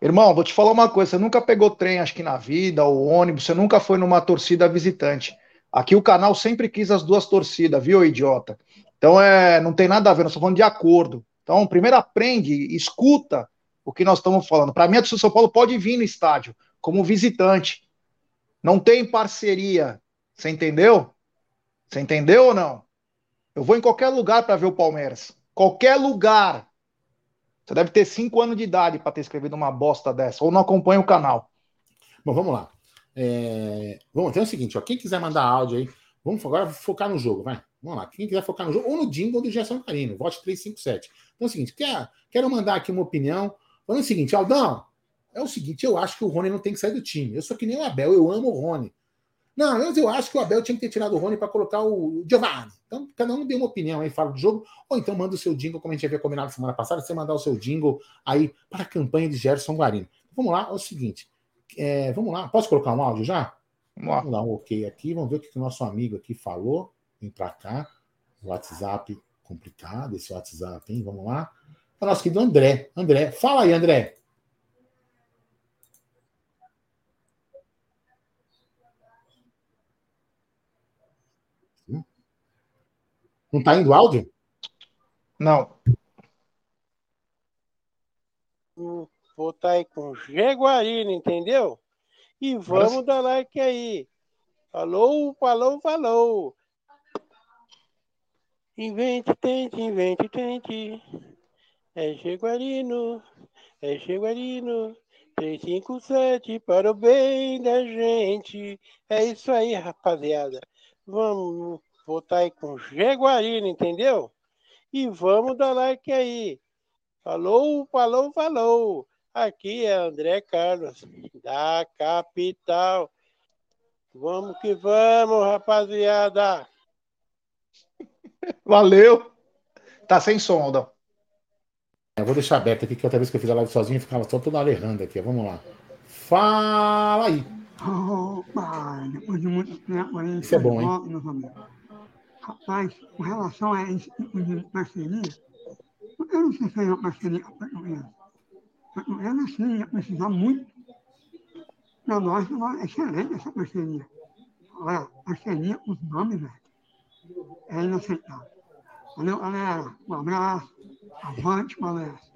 Irmão, vou te falar uma coisa: você nunca pegou trem, acho que na vida, ou ônibus, você nunca foi numa torcida visitante. Aqui o canal sempre quis as duas torcidas, viu, idiota? Então, é, não tem nada a ver, nós estamos falando de acordo. Então, primeiro aprende, escuta o que nós estamos falando. Para mim, a São Paulo pode vir no estádio como visitante. Não tem parceria. Você entendeu? Você entendeu ou não? Eu vou em qualquer lugar para ver o Palmeiras. Qualquer lugar. Você deve ter cinco anos de idade para ter escrevido uma bosta dessa, ou não acompanha o canal. Bom, vamos lá. É... Então é o seguinte, ó, quem quiser mandar áudio aí, vamos agora focar no jogo, vai. Vamos lá, quem quiser focar no jogo, ou no jingle do Gerson Carino, vote 357. Então é o seguinte, quer, quero mandar aqui uma opinião, falando o seguinte, Aldão, é o seguinte, eu acho que o Rony não tem que sair do time. Eu sou que nem o Abel, eu amo o Rony. Não, eu, eu acho que o Abel tinha que ter tirado o Rony para colocar o Giovanni. Então, cada um dê uma opinião aí, fala do jogo, ou então manda o seu jingle, como a gente havia combinado semana passada, você mandar o seu jingle aí para a campanha de Gerson Guarino. Vamos lá, é o seguinte, é, vamos lá, posso colocar um áudio já? Vamos lá. Vamos dar um ok aqui, vamos ver o que o nosso amigo aqui falou. Vem para cá. WhatsApp complicado, esse WhatsApp, hein? Vamos lá. O nosso querido André. André, fala aí, André. Não está indo áudio? Não. Vou estar tá aí com Jaguarina, entendeu? E vamos dar like aí. Falou, falou, falou. Invente, tente, invente, tente. É Jaguarino, é Jaguarino. 357 para o bem da gente. É isso aí, rapaziada. Vamos votar aí com Jaguarino, entendeu? E vamos dar like aí. Falou, falou, falou. Aqui é André Carlos, da capital. Vamos que vamos, rapaziada. Valeu. Tá sem som, Aldão. Eu vou deixar aberto aqui, que outra vez que eu fiz a live sozinho, ficava só toda errando aqui. Vamos lá. Fala aí. Isso é bom, hein? Rapaz, com relação a esse tipo de parceria, eu não sei se é uma parceria com a portuguesa. A portuguesa, sim, ia precisar muito. Para nós, é excelente essa parceria. Olha, parceria os nomes, velho é inaceitável. Valeu, galera. Um abraço. Avante, palestra.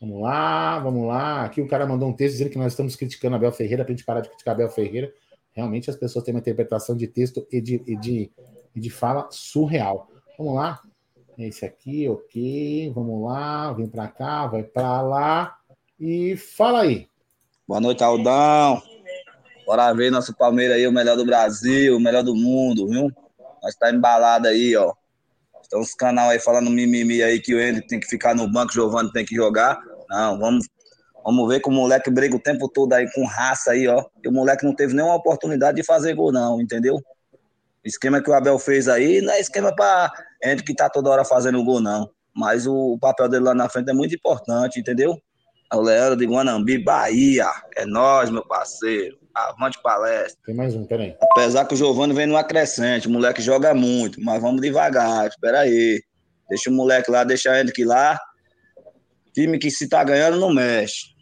Vamos lá, vamos lá. Aqui o cara mandou um texto dizendo que nós estamos criticando Abel Ferreira para a gente parar de criticar Abel Ferreira. Realmente as pessoas têm uma interpretação de texto e de, e de, e de fala surreal. Vamos lá. Esse aqui, ok. Vamos lá. Vem para cá, vai para lá. E fala aí. Boa noite, Aldão. Bora ver nosso Palmeiras aí, o melhor do Brasil, o melhor do mundo, viu? Nós tá embalado aí, ó. Tem uns canal aí falando mimimi aí que o Andy tem que ficar no banco, o Giovanni tem que jogar. Não, vamos, vamos ver que o moleque briga o tempo todo aí com raça aí, ó. E o moleque não teve nenhuma oportunidade de fazer gol, não, entendeu? O esquema que o Abel fez aí não é esquema pra Andy que tá toda hora fazendo gol, não. Mas o papel dele lá na frente é muito importante, entendeu? O Leandro de Guanambi, Bahia. É nós, meu parceiro. Avante palestra. Tem mais um, peraí. Apesar que o Giovanni vem no acrescente, o moleque joga muito, mas vamos devagar, espera aí. Deixa o moleque lá, deixa ele que lá. Time que se tá ganhando não mexe.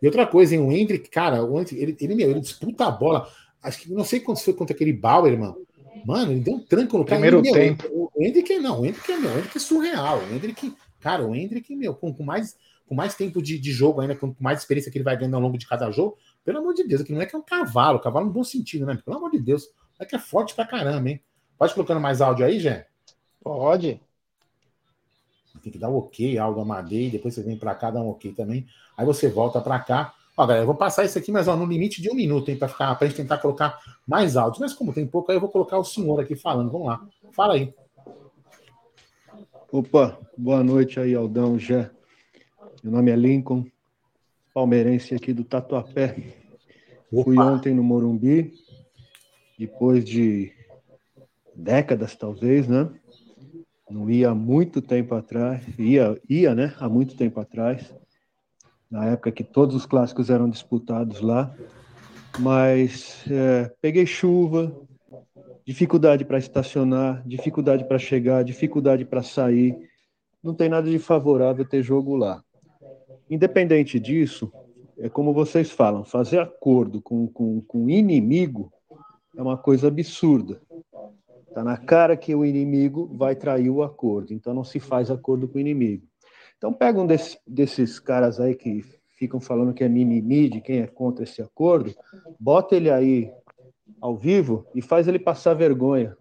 E outra coisa, hein, o Hendrick, cara, o Hendrick, ele, ele, ele disputa a bola. Acho que não sei quanto foi contra aquele Bauer, mano. Mano, ele deu um tranco no cara. Primeiro ele, tempo. Meu, o Hendrick não, o Hendrick é, meu, o Hendrick é surreal. O Hendrick, cara, o Hendrick, meu, com, com mais com mais tempo de, de jogo ainda, com mais experiência que ele vai ganhando ao longo de cada jogo, pelo amor de Deus, aqui não é que é um cavalo, cavalo no bom sentido, né? Pelo amor de Deus, é que é forte pra caramba, hein? Pode colocando mais áudio aí, Jé? Pode. Tem que dar um ok, áudio Amadei, depois você vem pra cá, dá um ok também. Aí você volta pra cá. Ó, galera, eu vou passar isso aqui, mas ó, no limite de um minuto, hein, ficar, pra gente tentar colocar mais áudios. Mas como tem pouco, aí eu vou colocar o senhor aqui falando. Vamos lá. Fala aí. Opa, boa noite aí, Aldão, Jé. Meu nome é Lincoln, palmeirense aqui do Tatuapé. Opa. Fui ontem no Morumbi, depois de décadas, talvez, né? Não ia há muito tempo atrás, ia, ia, né? Há muito tempo atrás, na época que todos os clássicos eram disputados lá. Mas é, peguei chuva, dificuldade para estacionar, dificuldade para chegar, dificuldade para sair. Não tem nada de favorável ter jogo lá. Independente disso, é como vocês falam, fazer acordo com, com, com inimigo é uma coisa absurda. Está na cara que o inimigo vai trair o acordo, então não se faz acordo com o inimigo. Então pega um desse, desses caras aí que ficam falando que é mimimi de quem é contra esse acordo, bota ele aí ao vivo e faz ele passar vergonha.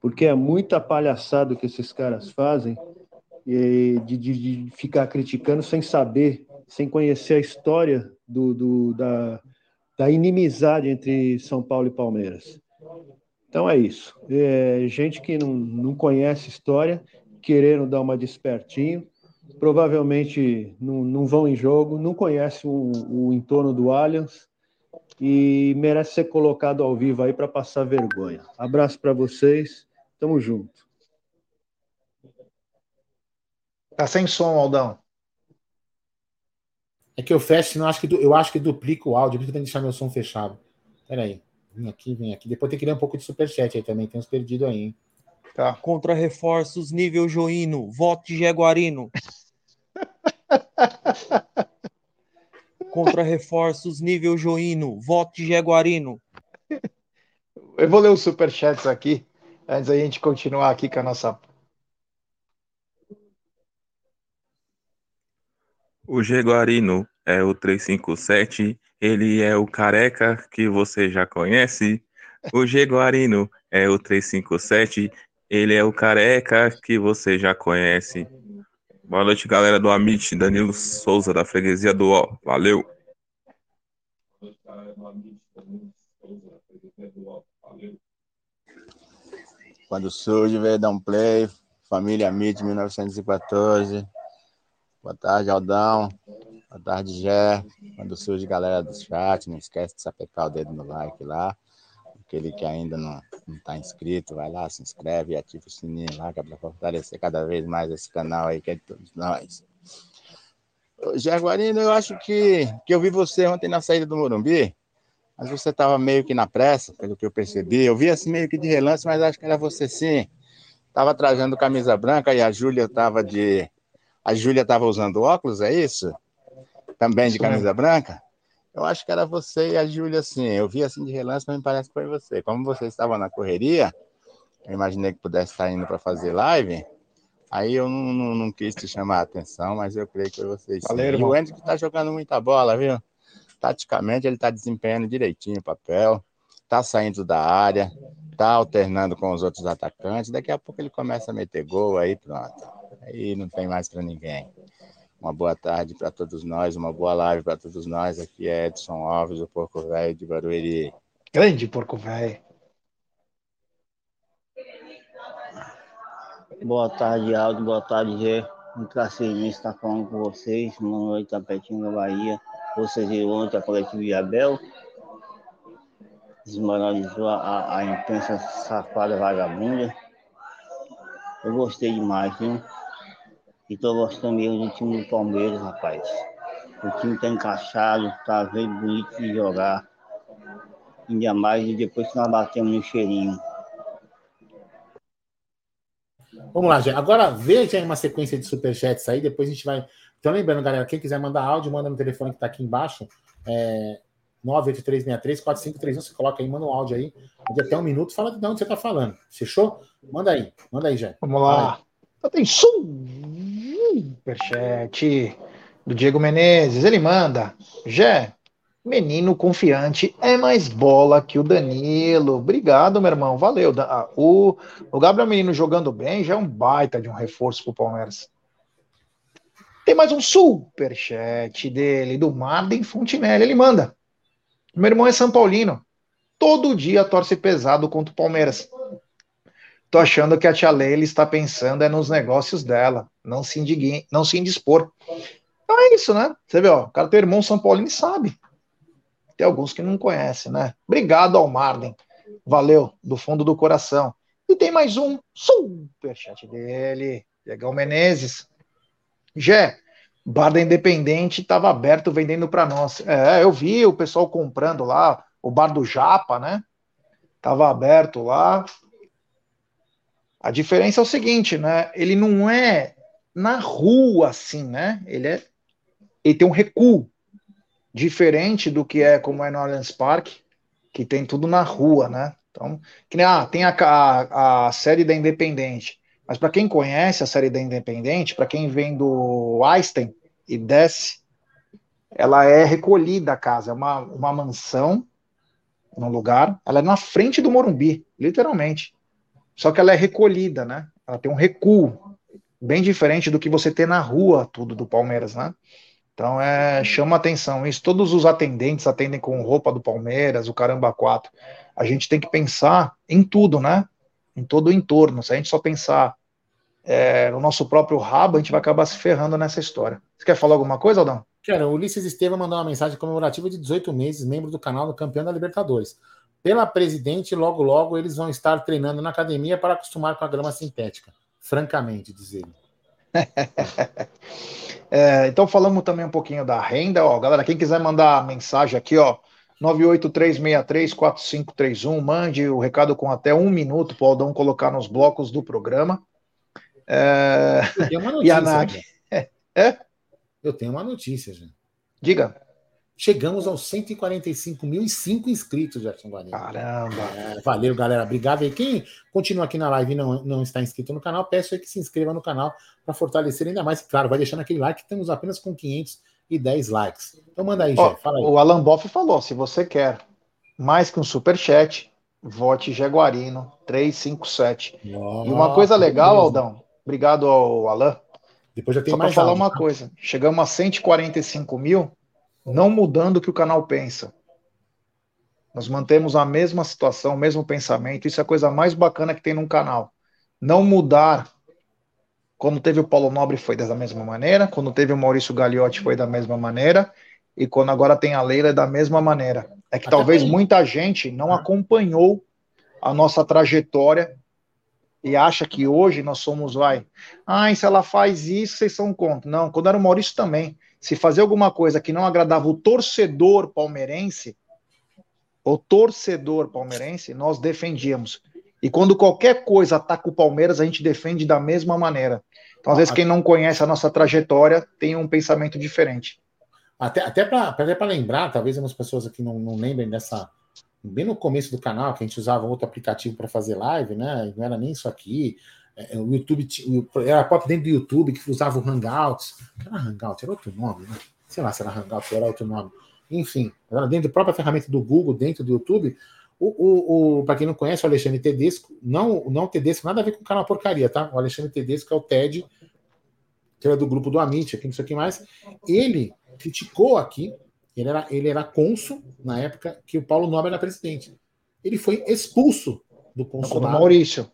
Porque é muita palhaçada que esses caras fazem de, de, de, ficar criticando sem saber, sem conhecer a história do, do, da, da inimizade entre São Paulo e Palmeiras. Então é isso. É, gente que não, não conhece história, querendo dar uma despertinho, provavelmente não, não vão em jogo, não conhece o, o entorno do Allianz e merece ser colocado ao vivo aí para passar vergonha. Abraço para vocês, tamo junto. Tá sem som, Aldão. É que eu fecho, senão eu acho que, eu acho que duplica o áudio, por isso que eu tenho que deixar meu som fechado. Pera aí. Vem aqui, vem aqui. Depois tem que ler um pouco de superchat aí também, tem uns perdidos aí, hein? Tá. Contra reforços, nível Joino, vote Jaguarino. Contra reforços, nível Joino, vote Jaguarino. Eu vou ler os superchats aqui, antes da gente continuar aqui com a nossa O Jaguarino é o 357, ele é o careca que você já conhece. O Jaguarino é o 357, ele é o careca que você já conhece. Boa noite, galera do Amit, Danilo Souza, da freguesia do Ó. Valeu! Quando surge, veio dar um play, família Amit, 1914. Boa tarde, Aldão. Boa tarde, Gé. Quando surge galera do chat, não esquece de sapecar o dedo no like lá. Aquele que ainda não está inscrito, vai lá, se inscreve e ativa o sininho lá, que é para fortalecer cada vez mais esse canal aí, que é de todos nós. Jaguarino, eu acho que, que eu vi você ontem na saída do Morumbi, mas você estava meio que na pressa, pelo que eu percebi. Eu vi assim meio que de relance, mas acho que era você sim. Estava trazendo camisa branca e a Júlia estava de a Júlia estava usando óculos, é isso? Também de camisa branca? Eu acho que era você e a Júlia, sim. Eu vi assim de relance, mas me parece que foi você. Como você estava na correria, eu imaginei que pudesse estar indo para fazer live. Aí eu não, não, não quis te chamar a atenção, mas eu creio que vocês. Valeu, sim. E irmão. o Hendrick tá jogando muita bola, viu? Taticamente ele tá desempenhando direitinho o papel, tá saindo da área, tá alternando com os outros atacantes. Daqui a pouco ele começa a meter gol, aí pronto. Aí não tem mais para ninguém. Uma boa tarde para todos nós, uma boa live para todos nós. Aqui é Edson Alves, o Porco Velho de Barueri. Grande porco velho. Boa tarde, Aldo. Boa tarde, Gê. Um prazer estar falando com vocês. Uma noite Tapetinho da Bahia. Vocês viram ontem a coletiva de Abel. Desmoralizou a, a, a imprensa safada vagabunda. Eu gostei demais, viu? E tô gostando mesmo do time do Palmeiras, rapaz. O time tá encaixado, tá vendo bonito de jogar. Ainda mais e depois que nós batemos no cheirinho. Vamos lá, Jé. Agora veja aí uma sequência de superchats aí, depois a gente vai. Então, lembrando, galera, quem quiser mandar áudio, manda no telefone que está aqui embaixo. É 98363-4531. Você coloca aí, manda um áudio aí, de até um minuto, fala de onde você está falando. Fechou? Manda aí, manda aí, Jé. Vamos lá. Então tem superchat do Diego Menezes. Ele manda. Jé, menino confiante é mais bola que o Danilo. Obrigado, meu irmão. Valeu. Ah, O, o Gabriel Menino jogando bem já é um baita de um reforço pro Palmeiras. Tem mais um superchat dele, do Marden Fontinelli. Ele manda. Meu irmão é São Paulino. Todo dia torce pesado contra o Palmeiras. Tô achando que a tia Leila está pensando é nos negócios dela, não se, não se indispor. Então é isso, né? Você vê, ó, o cara tem irmão São Paulino e sabe. Tem alguns que não conhecem, né? Obrigado ao Marden. Valeu, do fundo do coração. E tem mais um superchat dele, Diegão Menezes. Gé, bar da Independente estava aberto vendendo para nós. É, eu vi o pessoal comprando lá, o bar do Japa, né? Tava aberto lá. A diferença é o seguinte, né? Ele não é na rua assim, né? Ele é ele tem um recuo diferente do que é como é no Allianz Parque, que tem tudo na rua, né? Então, que nem, ah, tem a, a, a série da Independente. Mas para quem conhece a série da Independente, para quem vem do Einstein e desce, ela é recolhida a casa, é uma, uma mansão num lugar, ela é na frente do Morumbi, literalmente. Só que ela é recolhida, né? Ela tem um recuo bem diferente do que você ter na rua, tudo do Palmeiras, né? Então é, chama atenção isso. Todos os atendentes atendem com roupa do Palmeiras, o caramba 4. A gente tem que pensar em tudo, né? Em todo o entorno. Se a gente só pensar é, no nosso próprio rabo, a gente vai acabar se ferrando nessa história. Você quer falar alguma coisa, Aldão? Cara, o Ulisses Estevam mandou uma mensagem comemorativa de 18 meses, membro do canal do campeão da Libertadores. Pela presidente, logo logo eles vão estar treinando na academia para acostumar com a grama sintética. Francamente, diz ele. É, então falamos também um pouquinho da renda, ó, galera, quem quiser mandar mensagem aqui, ó, 983634531, mande o recado com até um minuto para o Aldão colocar nos blocos do programa. É... Eu tenho uma E a notícia. NAG? Jé. É? Eu tenho uma notícia, gente. Diga. Chegamos aos 145.005 inscritos, Gerson Guarani. Caramba. É, valeu, galera. Obrigado aí. Quem continua aqui na live e não, não está inscrito no canal, peço aí que se inscreva no canal para fortalecer ainda mais. E, claro, vai deixando aquele like, temos apenas com 510 likes. Então manda aí, Jé. Fala aí. o Alan Boff falou: se você quer mais que um superchat, vote Jaguarino 357. E uma coisa legal, Aldão, obrigado ao Alan. Depois já tem Só mais falar áudio, uma tá? coisa: chegamos a 145 mil, não mudando o que o canal pensa. Nós mantemos a mesma situação, o mesmo pensamento. Isso é a coisa mais bacana que tem num canal. Não mudar. Quando teve o Paulo Nobre foi da mesma maneira, quando teve o Maurício Gagliotti foi da mesma maneira, e quando agora tem a Leila é da mesma maneira. É que Até talvez muita gente não acompanhou a nossa trajetória e acha que hoje nós somos, vai, ai, se ela faz isso, vocês são contra. Não, quando era o Maurício também. Se fazer alguma coisa que não agradava o torcedor palmeirense, o torcedor palmeirense, nós defendíamos. E quando qualquer coisa ataca o Palmeiras, a gente defende da mesma maneira. Então, às vezes, quem não conhece a nossa trajetória tem um pensamento diferente. Até, até para lembrar, talvez algumas pessoas aqui não, não lembrem dessa. Bem no começo do canal, que a gente usava outro aplicativo para fazer live, né? Não era nem isso aqui. É, o YouTube era próprio dentro do YouTube que usava o Hangouts. Era Hangout, era outro nome, né? Sei lá se era Hangout, era outro nome. Enfim, era dentro da própria ferramenta do Google, dentro do YouTube. O, o, o para quem não conhece, o Alexandre Tedesco, não, não Tedesco, nada a ver com o canal porcaria, tá? O Alexandre Tedesco é o TED, que era do grupo do Amit, aqui não sei o que mais. Ele criticou aqui, ele era, ele era cônsul na época que o Paulo Nobre era presidente. Ele foi expulso do consulado. Do Maurício.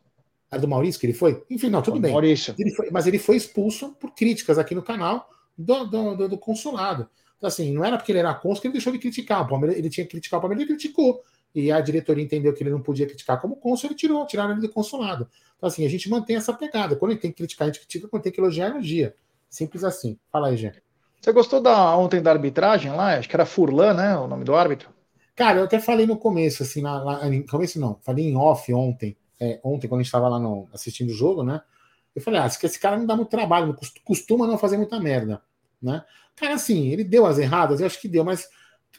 Era do Maurício que ele foi? Enfim, não, tudo bem. Maurício. Ele foi, mas ele foi expulso por críticas aqui no canal do, do, do, do consulado. Então, assim, não era porque ele era cônsul que ele deixou de criticar. O Palmeiras, ele tinha que criticar o Palmeiras, ele criticou. E a diretoria entendeu que ele não podia criticar como cônsul, ele tirou, tiraram ele do consulado. Então, assim, a gente mantém essa pegada. Quando ele tem que criticar, a gente critica. Quando tem que elogiar, elogia. Simples assim. Fala aí, Gê. Você gostou da ontem da arbitragem lá? Acho que era Furlan, né? O nome do árbitro. Cara, eu até falei no começo, assim, na, começo não, falei em off ontem, é, ontem, quando a gente estava lá no, assistindo o jogo, né? Eu falei, ah, esse cara não dá muito trabalho, costuma não fazer muita merda, né? Cara, assim, ele deu as erradas, eu acho que deu, mas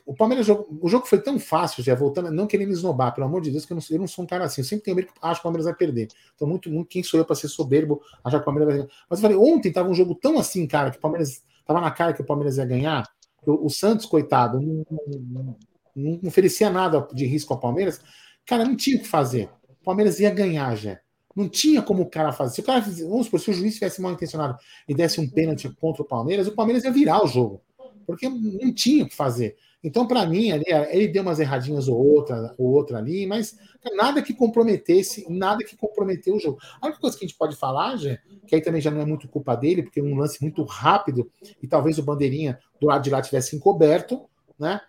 o Palmeiras, o jogo foi tão fácil, já voltando, não querendo esnobar, pelo amor de Deus, que eu não, eu não sou um cara assim, eu sempre tenho medo que acho que o Palmeiras vai perder. Então, muito, muito quem sou eu para ser soberbo, achar que o Palmeiras vai ganhar. Mas eu falei, ontem tava um jogo tão assim, cara, que o Palmeiras tava na cara que o Palmeiras ia ganhar. O, o Santos, coitado, não, não, não, oferecia nada de risco ao Palmeiras. Cara, não tinha o que fazer. Palmeiras ia ganhar já. Não tinha como o cara fazer. Se o cara, vamos supor, se o juiz tivesse mal intencionado e desse um pênalti contra o Palmeiras, o Palmeiras ia virar o jogo. Porque não tinha o que fazer. Então, para mim, ali, ele deu umas erradinhas ou outra, ou outra ali, mas nada que comprometesse, nada que comprometeu o jogo. A única coisa que a gente pode falar, já, que aí também já não é muito culpa dele, porque é um lance muito rápido, e talvez o bandeirinha do lado de lá tivesse encoberto, né?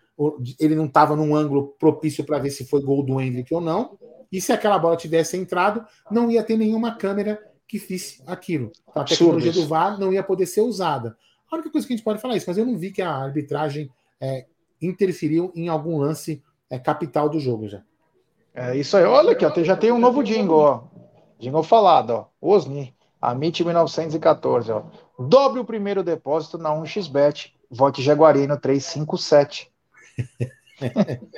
Ele não estava num ângulo propício para ver se foi gol do Hendrick ou não. E se aquela bola tivesse entrado, não ia ter nenhuma câmera que fisse aquilo. A tecnologia do VAR não ia poder ser usada. A única coisa que a gente pode falar é isso, mas eu não vi que a arbitragem é, interferiu em algum lance é, capital do jogo já. É isso aí. Olha aqui, ó, já tem um novo jingle, ó. Jingle falado, ó. Osni, Amit 1914, ó. Dobre o primeiro depósito na 1xBet. Vote Jaguarino 357.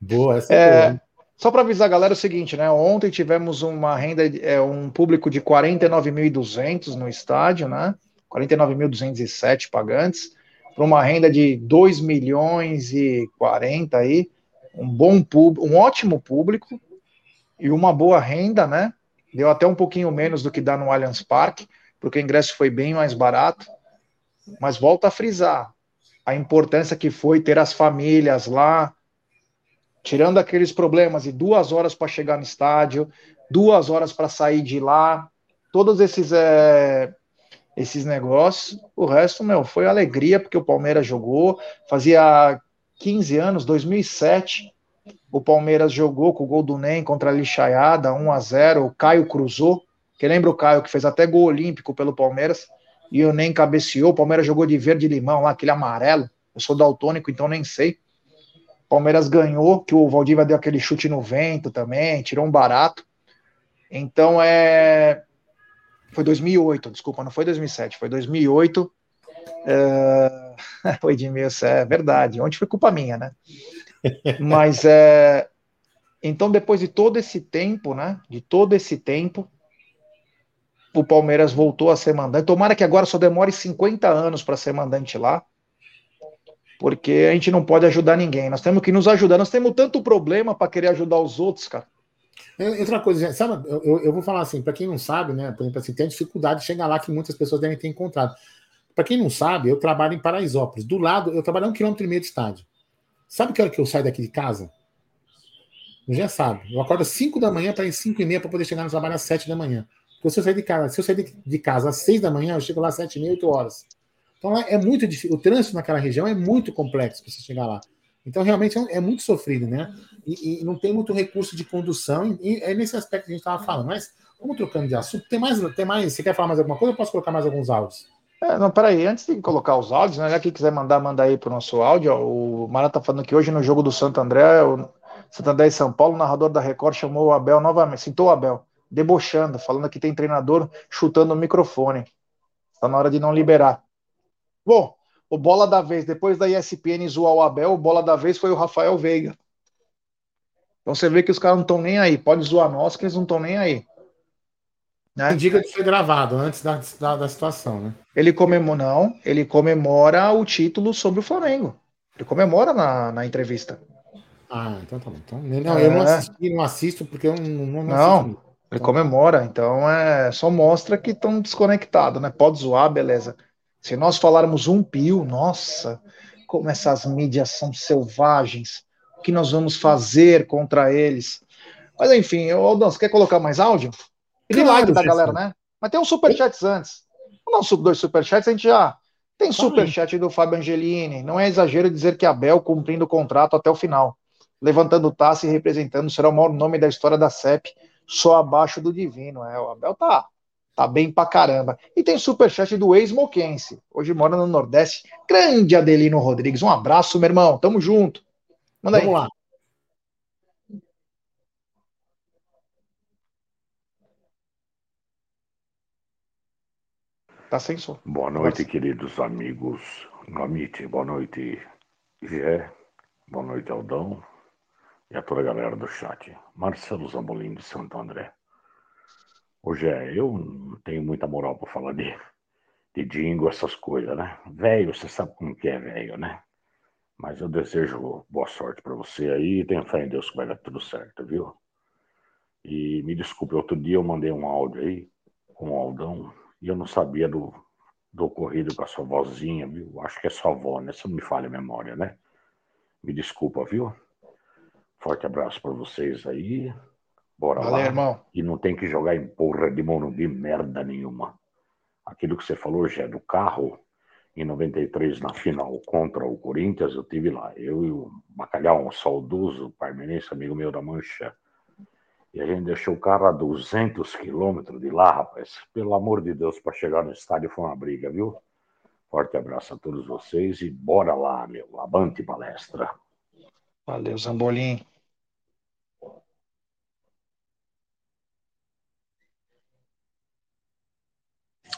boa, essa é. Só para avisar a galera o seguinte, né? Ontem tivemos uma renda, é, um público de 49.200 no estádio, né? 49.207 pagantes, para uma renda de 2 milhões e 40 aí, um bom público, um ótimo público e uma boa renda, né? Deu até um pouquinho menos do que dá no Allianz Parque, porque o ingresso foi bem mais barato. Mas volta a frisar a importância que foi ter as famílias lá, tirando aqueles problemas de duas horas para chegar no estádio, duas horas para sair de lá, todos esses é, esses negócios. O resto, meu, foi alegria, porque o Palmeiras jogou. Fazia 15 anos, 2007, o Palmeiras jogou com o gol do NEM contra a Lixaiada, 1 a 0 O Caio cruzou, que lembra o Caio, que fez até gol olímpico pelo Palmeiras, e o NEM cabeceou. O Palmeiras jogou de verde limão lá, aquele amarelo. Eu sou daltônico, então nem sei. Palmeiras ganhou, que o Valdívia deu aquele chute no vento também, tirou um barato. Então é foi 2008, desculpa, não foi 2007, foi 2008. É... o Edmilson, é verdade. Ontem foi culpa minha, né? Mas é. Então, depois de todo esse tempo, né? De todo esse tempo, o Palmeiras voltou a ser mandante. Tomara que agora só demore 50 anos para ser mandante lá. Porque a gente não pode ajudar ninguém. Nós temos que nos ajudar. Nós temos tanto problema para querer ajudar os outros, cara. É, outra coisa, sabe, eu, eu vou falar assim, para quem não sabe, né, por exemplo, assim, tem a dificuldade de chegar lá que muitas pessoas devem ter encontrado. Para quem não sabe, eu trabalho em Paraisópolis. Do lado, eu trabalho a um quilômetro e meio de estádio. Sabe que hora que eu saio daqui de casa? Já sabe. Eu acordo às 5 da manhã para ir 5 e meia para poder chegar no trabalho às 7 da manhã. Porque se eu sair de casa, se eu sair de, de casa às 6 da manhã, eu chego lá às 7 e meia, 8 horas. Então é, é muito difícil. O trânsito naquela região é muito complexo para você chegar lá. Então, realmente é, é muito sofrido, né? E, e, não tem muito recurso de condução, e é nesse aspecto que a gente estava falando. Mas vamos trocando de assunto. Tem mais, tem mais? Você quer falar mais alguma coisa? Eu posso colocar mais alguns áudios? É, não, peraí, antes de colocar os áudios, né? Quem quiser mandar, manda aí pro nosso áudio. O Mara tá falando que hoje no jogo do Santo André, o Santo André e São Paulo, o narrador da Record chamou o Abel novamente, citou o Abel, debochando, falando que tem treinador chutando o microfone. Está na hora de não liberar. Bom, o bola da vez, depois da ESPN zoar o Abel, o bola da vez foi o Rafael Veiga. Então você vê que os caras não estão nem aí. Pode zoar nós, que eles não estão nem aí. Né? Indica que foi gravado antes da, da, da situação, né? Ele comemora, não, ele comemora o título sobre o Flamengo. Ele comemora na, na entrevista. Ah, então tá bom. Então, não, eu não É. assisti, não assisto, porque eu não, não, Não, assisto. ele comemora, então é só mostra que estão desconectados, né? Pode zoar, beleza. Se nós falarmos um pio, nossa, como essas mídias são selvagens. O que nós vamos fazer contra eles? Mas enfim, Aldão, você quer colocar mais áudio? E Claro, like da galera, né? Mas tem uns superchats antes. Vamos dar dois superchats, a gente já. Tem superchat do Fábio Angelini. Não é exagero dizer que Abel cumprindo o contrato até o final. Levantando taça e representando, será o maior nome da história da CEP, só abaixo do Divino. É, o Abel tá, tá bem pra caramba. E tem superchat do ex-moquense. Hoje mora no Nordeste. Grande Adelino Rodrigues. Um abraço, meu irmão. Tamo junto. Manda aí. Vamos lá. Tá sem som. Boa noite, queridos amigos Gomite. Boa noite, Gé. Boa noite, Aldão. E a toda a galera do chat. Marcelo Zambolini de Santo André. Ô, Gé, eu tenho muita moral para falar de, de dingo, essas coisas, né? Velho, você sabe como que é velho, né? Mas eu desejo boa sorte para você aí e fé em Deus que vai dar tudo certo, viu? E me desculpe, outro dia eu mandei um áudio aí com o Aldão e eu não sabia do, do ocorrido com a sua vozinha, viu? Acho que é sua avó, né? Se não me falha a memória, né? Me desculpa, viu? Forte abraço para vocês aí. Bora Valeu, lá. irmão. E não tem que jogar em porra de Morumbi merda nenhuma. Aquilo que você falou, já do carro, em 93 na final contra o Corinthians, eu tive lá. Eu e o Bacalhau, um saudoso parmenense, amigo meu da Mancha. E a gente deixou o carro a 200 quilômetros de lá, rapaz. Pelo amor de Deus, para chegar no estádio foi uma briga, viu? Forte abraço a todos vocês e bora lá, meu. Avante palestra. Valeu, Zambolim.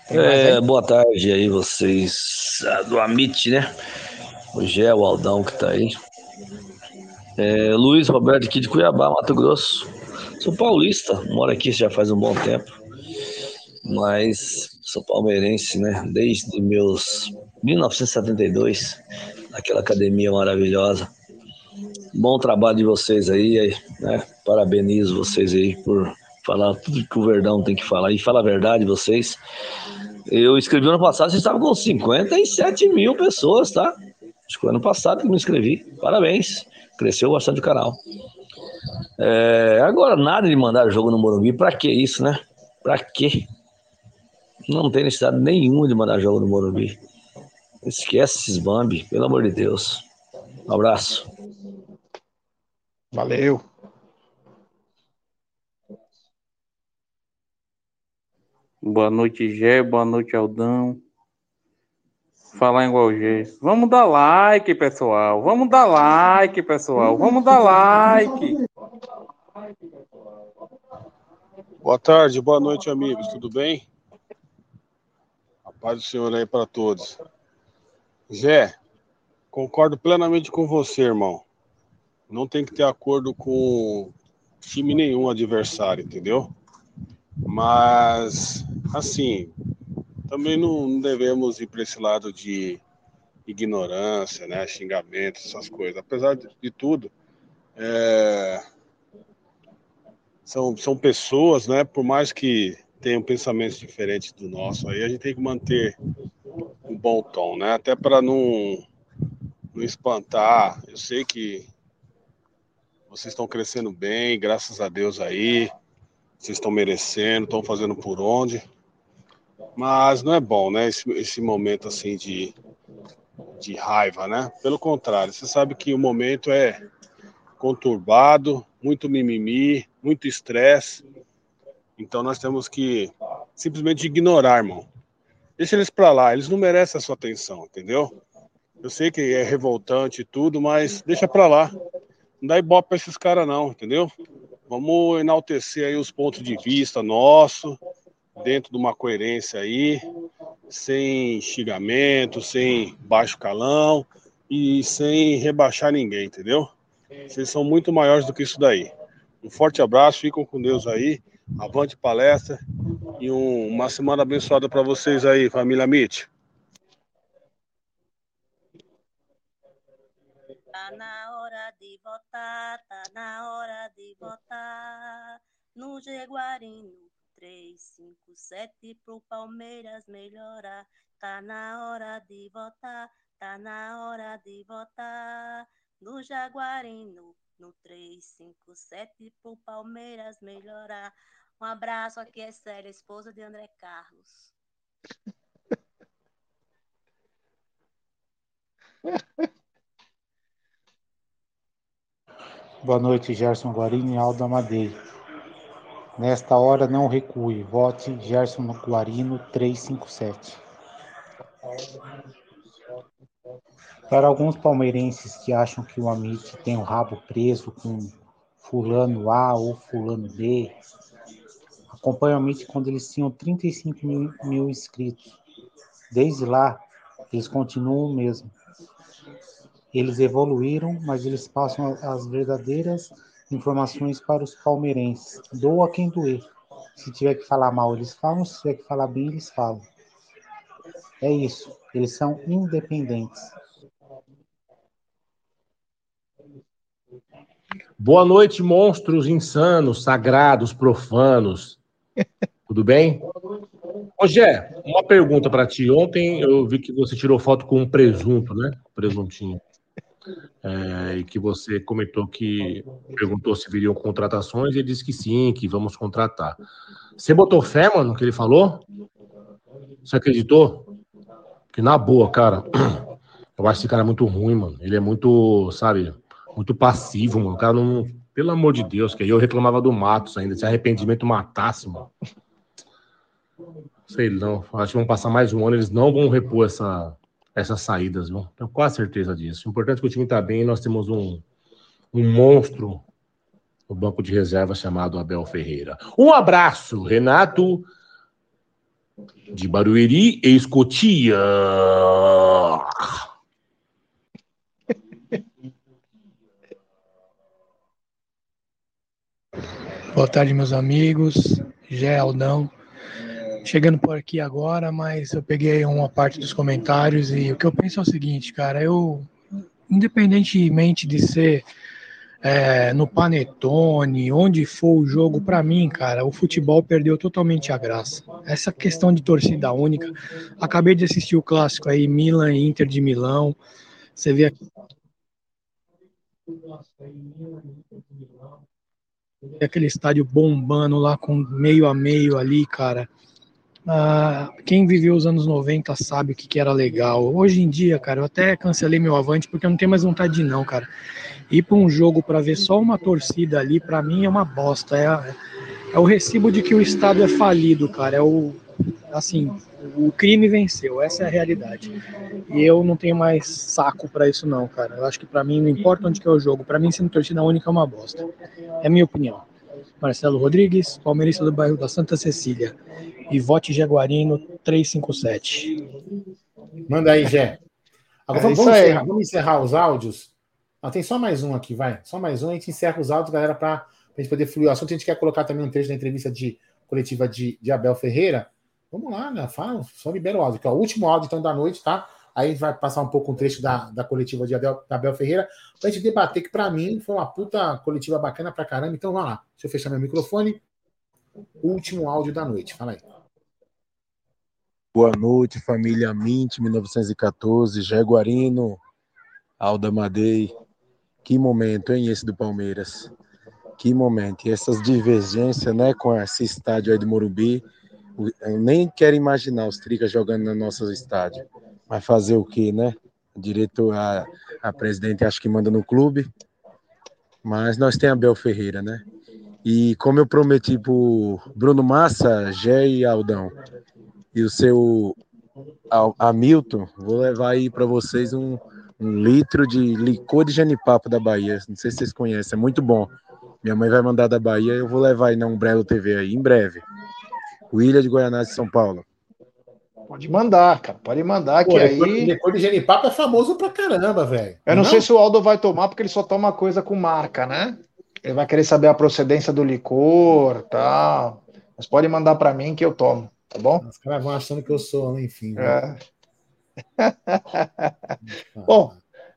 É, boa tarde aí, vocês ah, do Amit, né? O Gé, o Aldão que tá aí. É, Luiz Roberto aqui de Cuiabá, Mato Grosso. Sou paulista, moro aqui já faz um bom tempo. Mas sou palmeirense, né? Desde meus 1972, naquela academia maravilhosa. Bom trabalho de vocês aí, né? Parabenizo vocês aí por falar tudo que o Verdão tem que falar. E fala a verdade, vocês. Eu escrevi ano passado, vocês estavam com 57 mil pessoas, tá? Acho que ano passado que me inscrevi. Parabéns. Cresceu bastante o canal. É, agora, nada de mandar jogo no Morumbi. Pra que isso, né? Pra quê? Não tem necessidade nenhuma de mandar jogo no Morumbi. Esquece esses Bambi, pelo amor de Deus. Um abraço. Valeu. Boa noite, Gé. Boa noite, Aldão. Falar igual Gé. Vamos dar like, pessoal. Vamos dar like, pessoal. Vamos dar like. Boa tarde, boa noite, amigos. Tudo bem? A paz do Senhor aí para todos. Zé, concordo plenamente com você, irmão. Não tem que ter acordo com time nenhum adversário, entendeu? Mas, assim, também não devemos ir para esse lado de ignorância, né? Xingamento, essas coisas. Apesar de, de tudo, é, são, são pessoas, né? Por mais que tenham pensamentos diferentes do nosso, aí a gente tem que manter um bom tom, né? Até para não, não espantar. Eu sei que vocês estão crescendo bem, graças a Deus aí. Vocês estão merecendo, estão fazendo por onde. Mas não é bom, né? Esse, esse momento assim de, de raiva, né? Pelo contrário, você sabe que o momento é conturbado, muito mimimi, muito estresse. Então nós temos que simplesmente ignorar, irmão. Deixa eles pra lá, eles não merecem a sua atenção, entendeu? Eu sei que é revoltante e tudo, mas deixa pra lá. Não dá ibope pra esses caras não, entendeu? Vamos enaltecer aí os pontos de vista nosso, dentro de uma coerência aí, sem xingamento, sem baixo calão e sem rebaixar ninguém, entendeu? Vocês são muito maiores do que isso daí. Um forte abraço, ficam com Deus aí. Avante palestra E um- uma semana abençoada para vocês aí, família Mitch. Tá votar, tá na hora de votar. No Jaguarino 357 pro Palmeiras melhorar. Tá na hora de votar, tá na hora de votar. No Jaguarino no 357 pro Palmeiras melhorar. Um abraço aqui é Célia, esposa de André Carlos. Boa noite, Gerson Guarini e Aldo Amadei. Nesta hora, não recue. Vote Gerson Guarino 357. Para alguns palmeirenses que acham que o Amit tem o rabo preso com fulano A ou fulano B, acompanhe o Amit quando eles tinham 35 mil, mil inscritos. Desde lá, eles continuam o mesmo. Eles evoluíram, mas eles passam as verdadeiras informações para os palmeirenses. Doa quem doer. Se tiver que falar mal, eles falam. Se tiver que falar bem, eles falam. É isso. Eles são independentes. Boa noite, monstros insanos, sagrados, profanos. Tudo bem? Ô, Gé, uma pergunta para ti. Ontem eu vi que você tirou foto com um presunto, né? Presuntinho. É, e que você comentou que perguntou se viriam contratações e ele disse que sim, que vamos contratar. Você botou fé, mano, no que ele falou? Você acreditou? Que na boa, cara, eu acho esse cara muito ruim, mano. Ele é muito, sabe, muito passivo, mano. O cara não. Pelo amor de Deus, que aí eu reclamava do Matos ainda. Se arrependimento matasse, mano. Sei não. Acho que vão passar mais um ano, eles não vão repor essa, essas saídas, viu? Tenho quase certeza disso. O importante é que o time tá bem nós temos um, um monstro no banco de reserva chamado Abel Ferreira. Um abraço, Renato de Barueri e Escotia. Boa tarde, meus amigos. Gé Aldão. Chegando por aqui agora, mas eu peguei uma parte dos comentários e o que eu penso é o seguinte, cara, eu, independentemente de ser é, no Panetone, onde for o jogo, para mim, cara, o futebol perdeu totalmente a graça. Essa questão de torcida única, acabei de assistir o clássico aí, Milan e Inter de Milão, você vê aqui aquele estádio bombando lá com meio a meio ali, cara. Ah, quem viveu os anos 90 sabe o que, que era legal. Hoje em dia, cara, eu até cancelei meu avante porque eu não tenho mais vontade de não, cara. Ir para um jogo para ver só uma torcida ali, para mim é uma bosta. É, é o recibo de que o Estado é falido, cara. É o. Assim, o crime venceu, essa é a realidade. E eu não tenho mais saco para isso, não, cara. Eu acho que para mim, não importa onde que é o jogo, para mim, sendo torcida única é uma bosta. É a minha opinião. Marcelo Rodrigues, palmeirista do bairro da Santa Cecília. E vote Jaguarino 357. Manda aí, Gé. Agora, É vamos, isso vamos aí. encerrar, vamos encerrar os áudios. Ah, tem só mais um aqui, vai. Só mais um, a gente encerra os áudios, galera, para a gente poder fluir o assunto. A gente quer colocar também um trecho da entrevista de coletiva de, de Abel Ferreira. Vamos lá, né? Fala, só libera o áudio. Que é o último áudio então da noite, tá? Aí a gente vai passar um pouco um trecho da, da coletiva de Abel, da Abel Ferreira pra gente debater, que pra mim foi uma puta coletiva bacana pra caramba. Então vamos lá. Deixa eu fechar meu microfone. Último áudio da noite. Fala aí. Boa noite, família Mint 1914, Jaguarino, Alda Madei. Que momento, hein, esse do Palmeiras? Que momento. E essas divergências, né, com esse estádio aí do Morumbi. Eu nem quero imaginar os tricas jogando no nosso estádio. Mas fazer o quê, né? Diretor, a, a presidente acho que manda no clube. Mas nós temos Abel Ferreira, né? E como eu prometi pro Bruno Massa, Gé e Aldão, e o seu Hamilton, vou levar aí para vocês um, um litro de licor de genipapo da Bahia. Não sei se vocês conhecem, é muito bom. Minha mãe vai mandar da Bahia, eu vou levar aí na Umbrella TV aí, em breve. William de Goianás, São Paulo. Pode mandar, cara. Pode mandar, que Pô, aí. licor, de genipapo é famoso pra caramba, velho. Eu não, sei se o Aldo vai tomar, porque ele só toma coisa com marca, né? Ele vai querer saber a procedência do licor tal. Mas pode mandar para mim que eu tomo, tá bom? Os caras vão achando que eu sou, enfim. né? É. Bom,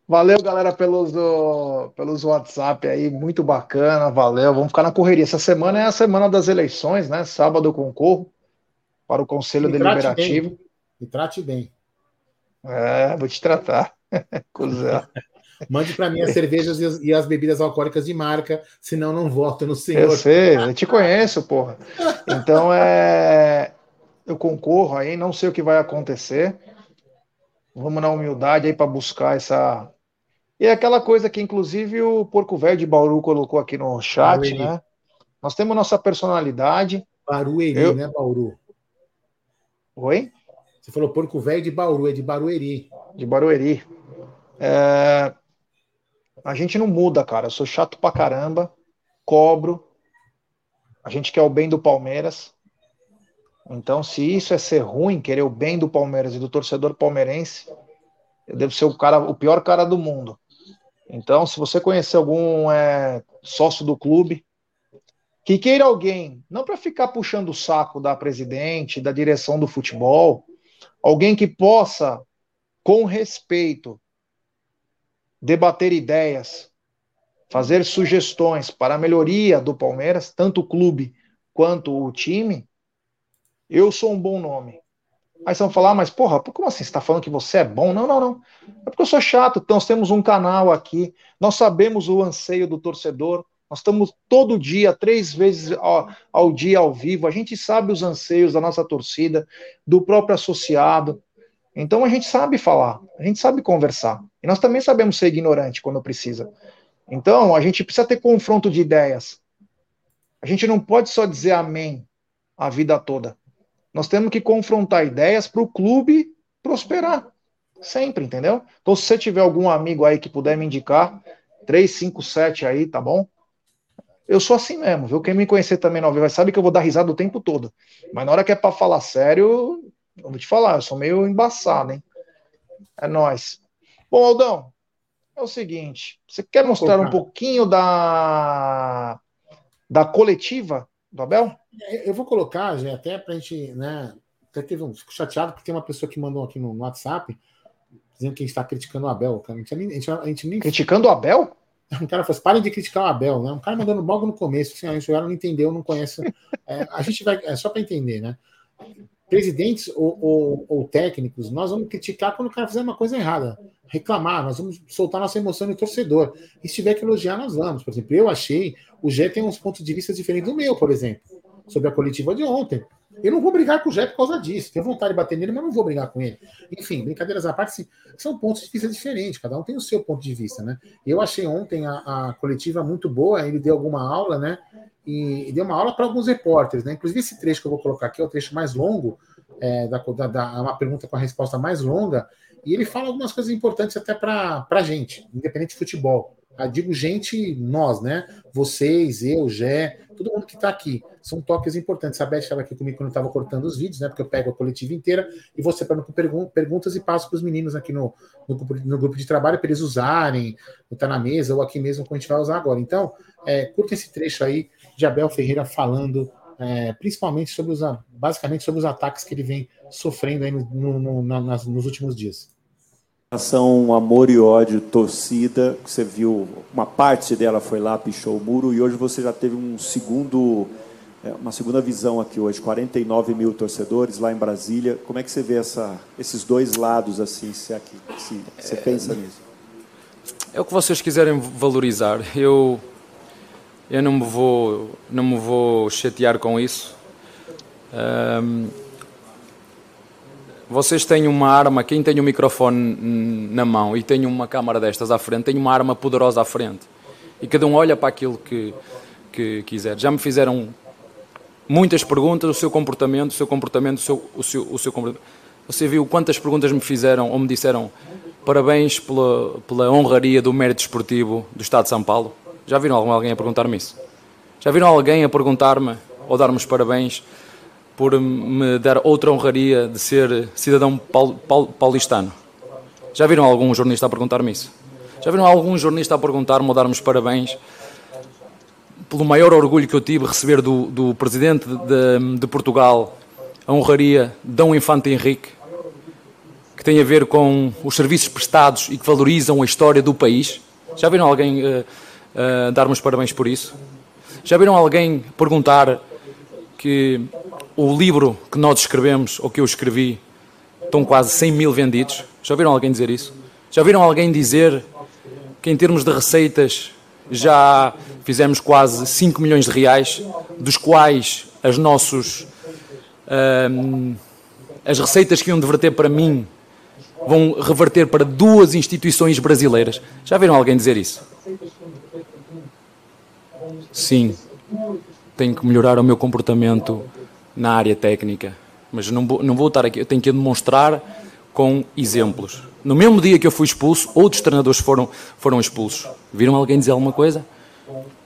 valeu, galera, pelos, pelos WhatsApp aí, muito bacana, valeu. Vamos ficar na correria. Essa semana é a semana das eleições, né? Sábado concorro para o Conselho Me Deliberativo. Me trate bem. É, vou te tratar. Cusão. Mande para mim as cervejas e as, e as bebidas alcoólicas de marca, senão não voto no senhor. Eu sei, eu te conheço, porra. Então é. Eu concorro aí, não sei o que vai acontecer. Vamos na humildade aí para buscar essa. E é aquela coisa que, inclusive, o Porco Velho de Bauru colocou aqui no chat, Barueri. né? Nós temos nossa personalidade. Barueri, Eu- né, Bauru? Oi? Você falou porco velho de Bauru, é de Barueri. De Barueri. É, A gente não muda, cara. Eu sou chato pra caramba, cobro. A gente quer o bem do Palmeiras. Então, se isso é ser ruim, querer o bem do Palmeiras e do torcedor palmeirense, eu devo ser o cara, o pior cara do mundo. Então, se você conhecer algum é, sócio do clube que queira alguém, não para ficar puxando o saco da presidente, da direção do futebol, alguém que possa, com respeito, debater ideias, fazer sugestões para a melhoria do Palmeiras, tanto o clube quanto o time, eu sou um bom nome. Aí vocês vão falar, mas porra, como assim? Você está falando que você é bom? Não, não, não. É porque eu sou chato. Então, nós temos um canal aqui, nós sabemos o anseio do torcedor, nós estamos todo dia, três vezes ao, ao dia ao vivo, a gente sabe os anseios da nossa torcida, do próprio associado. Então a gente sabe falar, a gente sabe conversar. E nós também sabemos ser ignorante quando precisa. Então a gente precisa ter confronto de ideias. A gente não pode só dizer amém a vida toda. Nós temos que confrontar ideias para o clube prosperar. Sempre, entendeu? Então, se você tiver algum amigo aí que puder me indicar, 357 aí, tá bom? Eu sou assim mesmo, viu? Quem me conhecer também não vai sabe que eu vou dar risada o tempo todo. Mas na hora que é para falar sério, eu vou te falar, eu sou meio embaçado, hein? É nóis. Bom, Aldão, é o seguinte: você quer mostrar um pouquinho da, da coletiva do Abel? Eu vou colocar, já até pra gente, né? Até teve um. Fico chateado porque tem uma pessoa que mandou aqui no, no WhatsApp dizendo que a gente está criticando o Abel. cara. A gente, a gente, a gente nem. Criticando o Abel? Um cara falou assim, parem de criticar o Abel, né? Um cara mandando logo no começo, assim, a gente não entendeu, não conhece. É, a gente vai. É só para entender, né? Presidentes ou, ou- ou técnicos, nós vamos criticar quando o cara fizer uma coisa errada, reclamar, nós vamos soltar nossa emoção no torcedor. E se tiver que elogiar, nós vamos. Por exemplo, eu achei, o Gé tem uns pontos de vista diferentes do meu, por exemplo, sobre a coletiva de ontem. Eu não vou brigar com o Gé por causa disso. Tenho vontade de bater nele, mas não vou brigar com ele. Enfim, brincadeiras à parte, sim, são pontos de vista diferentes. Cada um tem o seu ponto de vista, né? Eu achei ontem a, a coletiva muito boa. Ele deu alguma aula, né? E, e deu uma aula para alguns repórteres, né? Inclusive esse trecho que eu vou colocar aqui é o trecho mais longo, é, da, da, da- é uma pergunta com a resposta mais longa. E ele fala algumas coisas importantes até para a gente, independente de futebol. Ah, digo gente, nós, né? Vocês, eu, Gé, todo mundo que está aqui. São toques importantes. A Beth estava aqui comigo quando eu estava cortando os vídeos, né? Porque eu pego a coletiva inteira e vou separando com pergun- perguntas e passo para os meninos aqui no, no, grupo, no grupo de trabalho para eles usarem, botar na mesa ou aqui mesmo como a gente vai usar agora. Então, é, curta esse trecho aí de Abel Ferreira falando é, principalmente sobre os, basicamente sobre os ataques que ele vem sofrendo aí no, no- no- na- nas- nos últimos dias. Relação amor e ódio, torcida, que você viu, uma parte dela foi lá, pichou o muro, e hoje você já teve um segundo, é, uma segunda visão aqui hoje, 49 mil torcedores lá em Brasília. Como é que você vê essa, esses dois lados assim, se, aqui, se você pensa nisso? É o que vocês quiserem valorizar. Eu, eu não, me vou, não me vou chatear com isso. Ahm, vocês têm uma arma, quem tem um microfone na mão e tem uma câmara destas à frente, tem uma arma poderosa à frente. E cada um olha para aquilo que, que quiser. Já me fizeram muitas perguntas, o seu comportamento, o seu comportamento, o seu, o seu, o seu comportamento. Você viu quantas perguntas me fizeram ou me disseram parabéns pela, pela honraria do mérito esportivo do Estado de São Paulo? Já viram alguém a perguntar-me isso? Já viram alguém a perguntar-me ou dar-me os parabéns por me dar outra honraria de ser cidadão paul, paul, paulistano? Já viram algum jornalista a perguntar-me isso? Já viram algum jornalista a perguntar-me ou dar-me os parabéns pelo maior orgulho que eu tive receber do, do presidente de, de Portugal a honraria Dom Infante Henrique, que tem a ver com os serviços prestados e que valorizam a história do país. Já viram alguém uh, uh, dar-me os parabéns por isso? Já viram alguém perguntar que o livro que nós escrevemos, ou que eu escrevi, estão quase 100 mil vendidos? Já viram alguém dizer isso? Já viram alguém dizer que em termos de receitas já fizemos quase 5 milhões de reais, dos quais as nossos hum, as receitas que iam diverter para mim vão reverter para duas instituições brasileiras. Já viram alguém dizer isso? Sim, tenho que melhorar o meu comportamento na área técnica, mas não vou, não vou estar aqui, eu tenho que demonstrar com exemplos. No mesmo dia que eu fui expulso, outros treinadores foram, foram expulsos. Viram alguém dizer alguma coisa?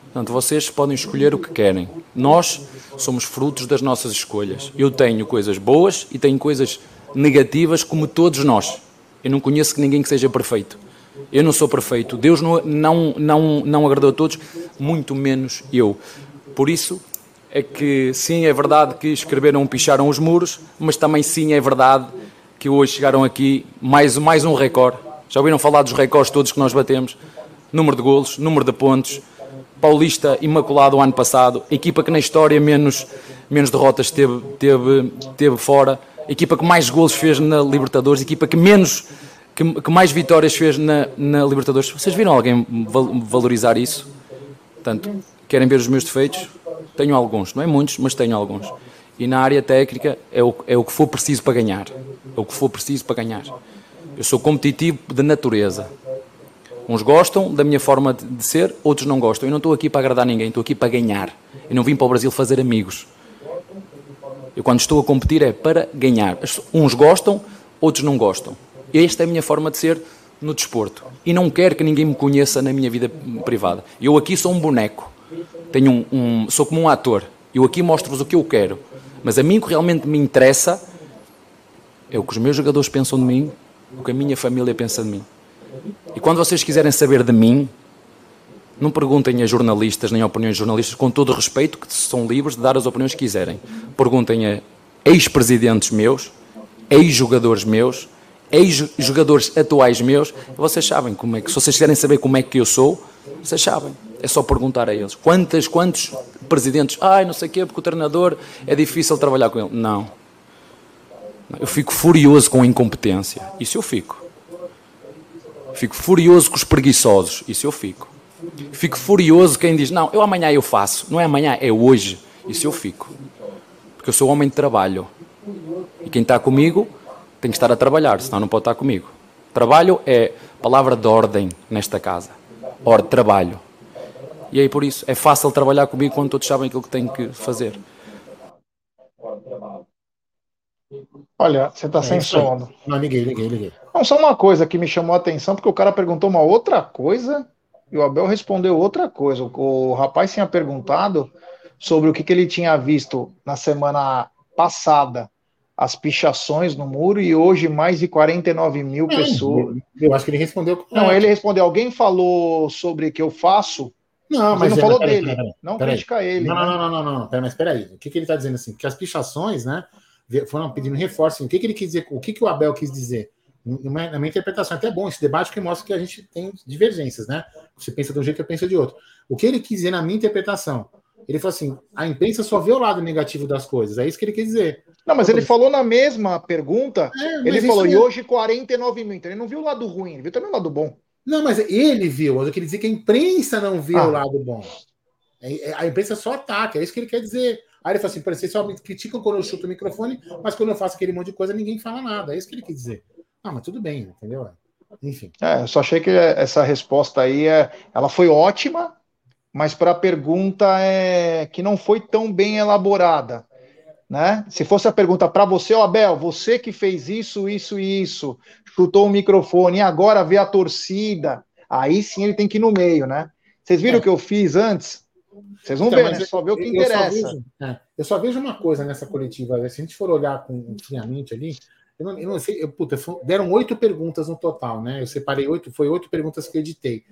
Portanto, vocês podem escolher o que querem. Nós somos frutos das nossas escolhas. Eu tenho coisas boas e tenho coisas negativas, como todos nós. Eu não conheço ninguém que seja perfeito. Eu não sou perfeito. Deus não, não, não, não agradou a todos, muito menos eu. Por isso é que, sim, é verdade que escreveram, picharam os muros, mas também, sim, é verdade que hoje chegaram aqui mais, mais um recorde. Já ouviram falar dos recordes todos que nós batemos? Número de golos, número de pontos. Paulista imaculado o ano passado. Equipa que na história menos, menos derrotas teve, teve, teve fora. Equipa que mais golos fez na Libertadores. Equipa que menos que, que mais vitórias fez na, na Libertadores. Vocês viram alguém valorizar isso? Portanto, querem ver os meus defeitos? Tenho alguns, não é muitos, mas tenho alguns. E na área técnica é o, é o que for preciso para ganhar. É o que for preciso para ganhar. Eu sou competitivo de natureza. Uns gostam da minha forma de ser, outros não gostam. Eu não estou aqui para agradar ninguém, estou aqui para ganhar. Eu não vim para o Brasil fazer amigos. Eu quando estou a competir é para ganhar. Uns gostam, outros não gostam. Esta é a minha forma de ser no desporto. E não quero que ninguém me conheça na minha vida privada. Eu aqui sou um boneco. Tenho um, um sou como um ator. Eu aqui mostro-vos o que eu quero. Mas a mim o que realmente me interessa é o que os meus jogadores pensam de mim, o que a minha família pensa de mim. E quando vocês quiserem saber de mim, não perguntem a jornalistas nem a opiniões de jornalistas, com todo respeito, que são livres de dar as opiniões que quiserem. Perguntem a ex-presidentes meus, ex-jogadores meus, ex-jogadores atuais meus, vocês sabem como é que, se vocês quiserem saber como é que eu sou, vocês sabem. É só perguntar a eles. Quantas, quantos presidentes, ai, não sei o quê, porque o treinador é difícil trabalhar com ele. Não. Eu fico furioso com a incompetência. Isso eu fico. Fico furioso com os preguiçosos. Isso eu fico. Fico furioso quem diz, não, eu amanhã eu faço. Não é amanhã, é hoje. Isso eu fico. Porque eu sou homem de trabalho. E quem está comigo tem que estar a trabalhar, senão não pode estar comigo. Trabalho é palavra de ordem nesta casa. Ordem, trabalho. E aí por isso é fácil trabalhar comigo quando todos sabem aquilo que têm que fazer. Olha, você está é sem sono. Não, liguei, liguei, liguei. Não, só uma coisa que me chamou a atenção, porque o cara perguntou uma outra coisa e o Abel respondeu outra coisa. O, o rapaz tinha perguntado sobre o que, que ele tinha visto na semana passada, as pichações no muro, e hoje mais de 49 mil é, pessoas. Eu acho que ele respondeu. Não, ele respondeu. Alguém falou sobre que eu faço. Não, mas, mas não falou peraí, dele. Não critica ele. Não, né? não, não, não, não, não. Pera, mas peraí. O que, que ele está dizendo assim? Que as pichações, né? foram pedindo reforço. O que, que ele quis dizer? O que, que o Abel quis dizer? Na minha interpretação, é até é bom esse debate que mostra que a gente tem divergências, né? Você pensa de um jeito, eu penso de outro. O que ele quis dizer na minha interpretação? Ele falou assim: a imprensa só vê o lado negativo das coisas. É isso que ele quis dizer. Não, mas ele falou na mesma pergunta. É, ele falou, e hoje 49 mil. Então ele não viu o lado ruim, ele viu também o lado bom. Não, mas ele viu. Eu queria dizer que a imprensa não vê ah. o lado bom. A imprensa só ataca, é isso que ele quer dizer. Aí ele falou assim: vocês só me criticam quando eu chuto o microfone, mas quando eu faço aquele monte de coisa, ninguém fala nada. É isso que ele quis dizer. Ah, mas tudo bem, entendeu? Enfim. É, eu só achei que essa resposta aí é, ela foi ótima, mas para a pergunta é que não foi tão bem elaborada. Né? Se fosse a pergunta para você, ó, Abel, você que fez isso, isso e isso, chutou o microfone e agora vê a torcida, aí sim ele tem que ir no meio, né? Vocês viram é. o que eu fiz antes? Vocês vão então, ver, né? Só ver o que eu interessa. Só vejo, é, eu só vejo uma coisa nessa coletiva. Se a gente for olhar com friamente ali, eu não, eu não sei, eu, puta, deram oito perguntas no total, né? Eu separei oito, foi oito perguntas que eu editei.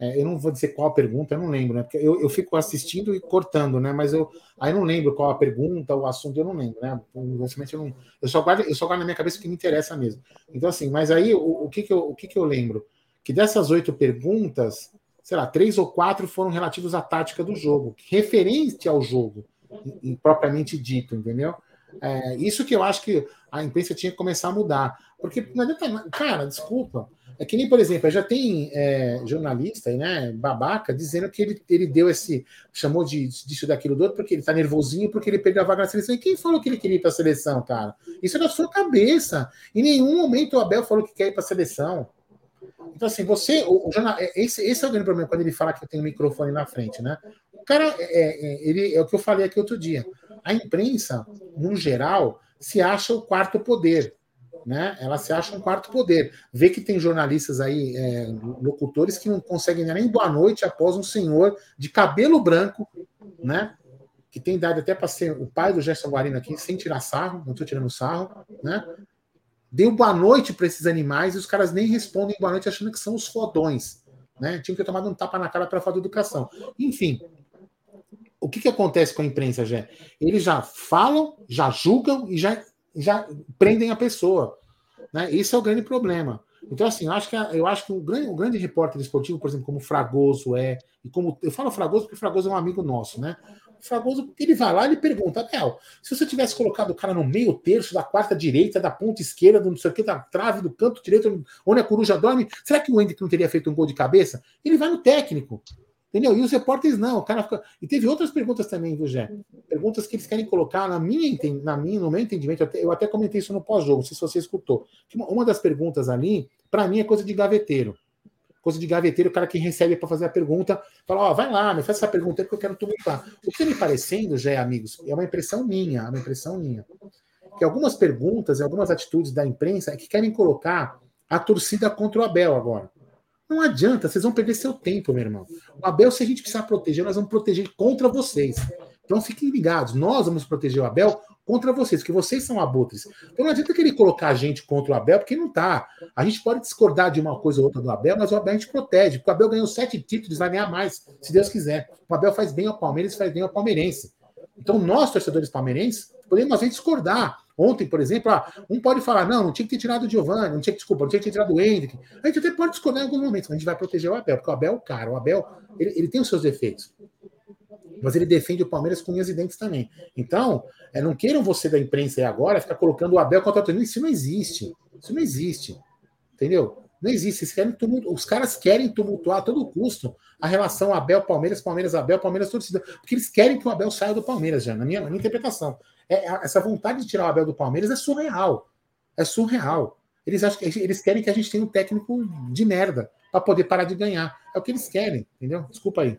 É, eu não vou dizer qual a pergunta, eu não lembro, né? Porque eu, eu fico assistindo e cortando, né? Mas eu aí não lembro qual a pergunta, o assunto, eu não lembro, né? Infelizmente eu não. Eu só guardo, eu só guardo na minha cabeça o que me interessa mesmo. Então, assim, mas aí o, o que, que, eu, o que, que eu lembro? Que dessas oito perguntas, sei lá, três ou quatro foram relativos à tática do jogo, referente ao jogo, em, em propriamente dito, entendeu? É, isso que eu acho que a imprensa tinha que começar a mudar. Porque não adianta. Cara, desculpa. É que nem, por exemplo, já tem é, jornalista, né, babaca, dizendo que ele, ele deu esse. chamou de disso, daquilo, do outro, porque ele tá nervosinho, porque ele perdeu a vaga na seleção. E quem falou que ele queria ir para a seleção, cara? Isso é da sua cabeça. Em nenhum momento o Abel falou que quer ir para a seleção. Então, assim, você. O, o jornal, é, esse, esse é o grande problema quando ele fala que tem um microfone na frente, né? O cara, é, é, ele, é o que eu falei aqui outro dia. A imprensa, no geral, se acha o quarto poder né? Ela se acha um quarto poder. Vê que tem jornalistas aí, é, locutores, que não conseguem nem boa noite após um senhor de cabelo branco, né? Que tem idade até para ser o pai do Gerson Guarino aqui, sem tirar sarro, não estou tirando sarro, né? Deu boa noite para esses animais e os caras nem respondem boa noite achando que são os fodões. Né? Tinham que ter tomado um tapa na cara para falar de educação. Enfim, o que, que acontece com a imprensa, Jé? Eles já falam, já julgam e já já prendem a pessoa. Né? Esse é o grande problema. Então, assim, eu acho que, eu acho que um, grande, um grande repórter esportivo, por exemplo, como Fragoso é, e como eu falo Fragoso porque Fragoso é um amigo nosso, né? Fragoso, ele vai lá e pergunta, Abel, se você tivesse colocado o cara no meio terço da quarta direita, da ponta esquerda, do não sei o que, da trave, do canto direito, onde a coruja dorme, será que o Hendrick não teria feito um gol de cabeça? Ele vai no técnico. Entendeu? E os repórteres não. O cara fica... E teve outras perguntas também, viu, Jé? Perguntas que eles querem colocar na minha, na minha, no meu entendimento. Eu até, eu até comentei isso no pós-jogo, não sei se você escutou. Uma das perguntas ali, para mim, é coisa de gaveteiro. Coisa de gaveteiro, o cara que recebe para fazer a pergunta, fala: Ó, oh, vai lá, me faz essa pergunta aí que eu quero tumultuar. O que está me parecendo, Jé, amigos, é uma impressão minha, é uma impressão minha. Que algumas perguntas e algumas atitudes da imprensa é que querem colocar a torcida contra o Abel agora. Não adianta, vocês vão perder seu tempo, meu irmão. O Abel, se a gente precisar proteger, nós vamos proteger contra vocês. Então fiquem ligados, nós vamos proteger o Abel contra vocês, porque vocês são abutres. Então não adianta querer colocar a gente contra o Abel, porque não tá. A gente pode discordar de uma coisa ou outra do Abel, mas o Abel a gente protege, porque o Abel ganhou sete títulos, vai ganhar mais, se Deus quiser. O Abel faz bem ao Palmeiras faz bem ao palmeirense. Então nós, torcedores palmeirenses, podemos vezes discordar. Ontem, por exemplo, ah, um pode falar, não, não tinha que ter tirado o Giovanni, não tinha que, desculpa, não tinha que ter tirado o Hendrick. A gente até pode discordar em alguns momentos, mas a gente vai proteger o Abel, porque o Abel, cara, o Abel, ele, ele tem os seus defeitos. Mas ele defende o Palmeiras com unhas e dentes também. Então, é, não queiram você da imprensa aí agora ficar colocando o Abel contra o Tony. Isso não existe. Isso não existe. Entendeu? Não existe. Os caras querem tumultuar a todo custo a relação Abel-Palmeiras, Palmeiras-Abel, Palmeiras-torcida. Porque eles querem que o Abel saia do Palmeiras, já, na minha, na minha interpretação. É, essa vontade de tirar o Abel do Palmeiras é surreal. É surreal. Eles, acham eles querem que a gente tenha um técnico de merda para poder parar de ganhar. É o que eles querem, entendeu? Desculpa aí.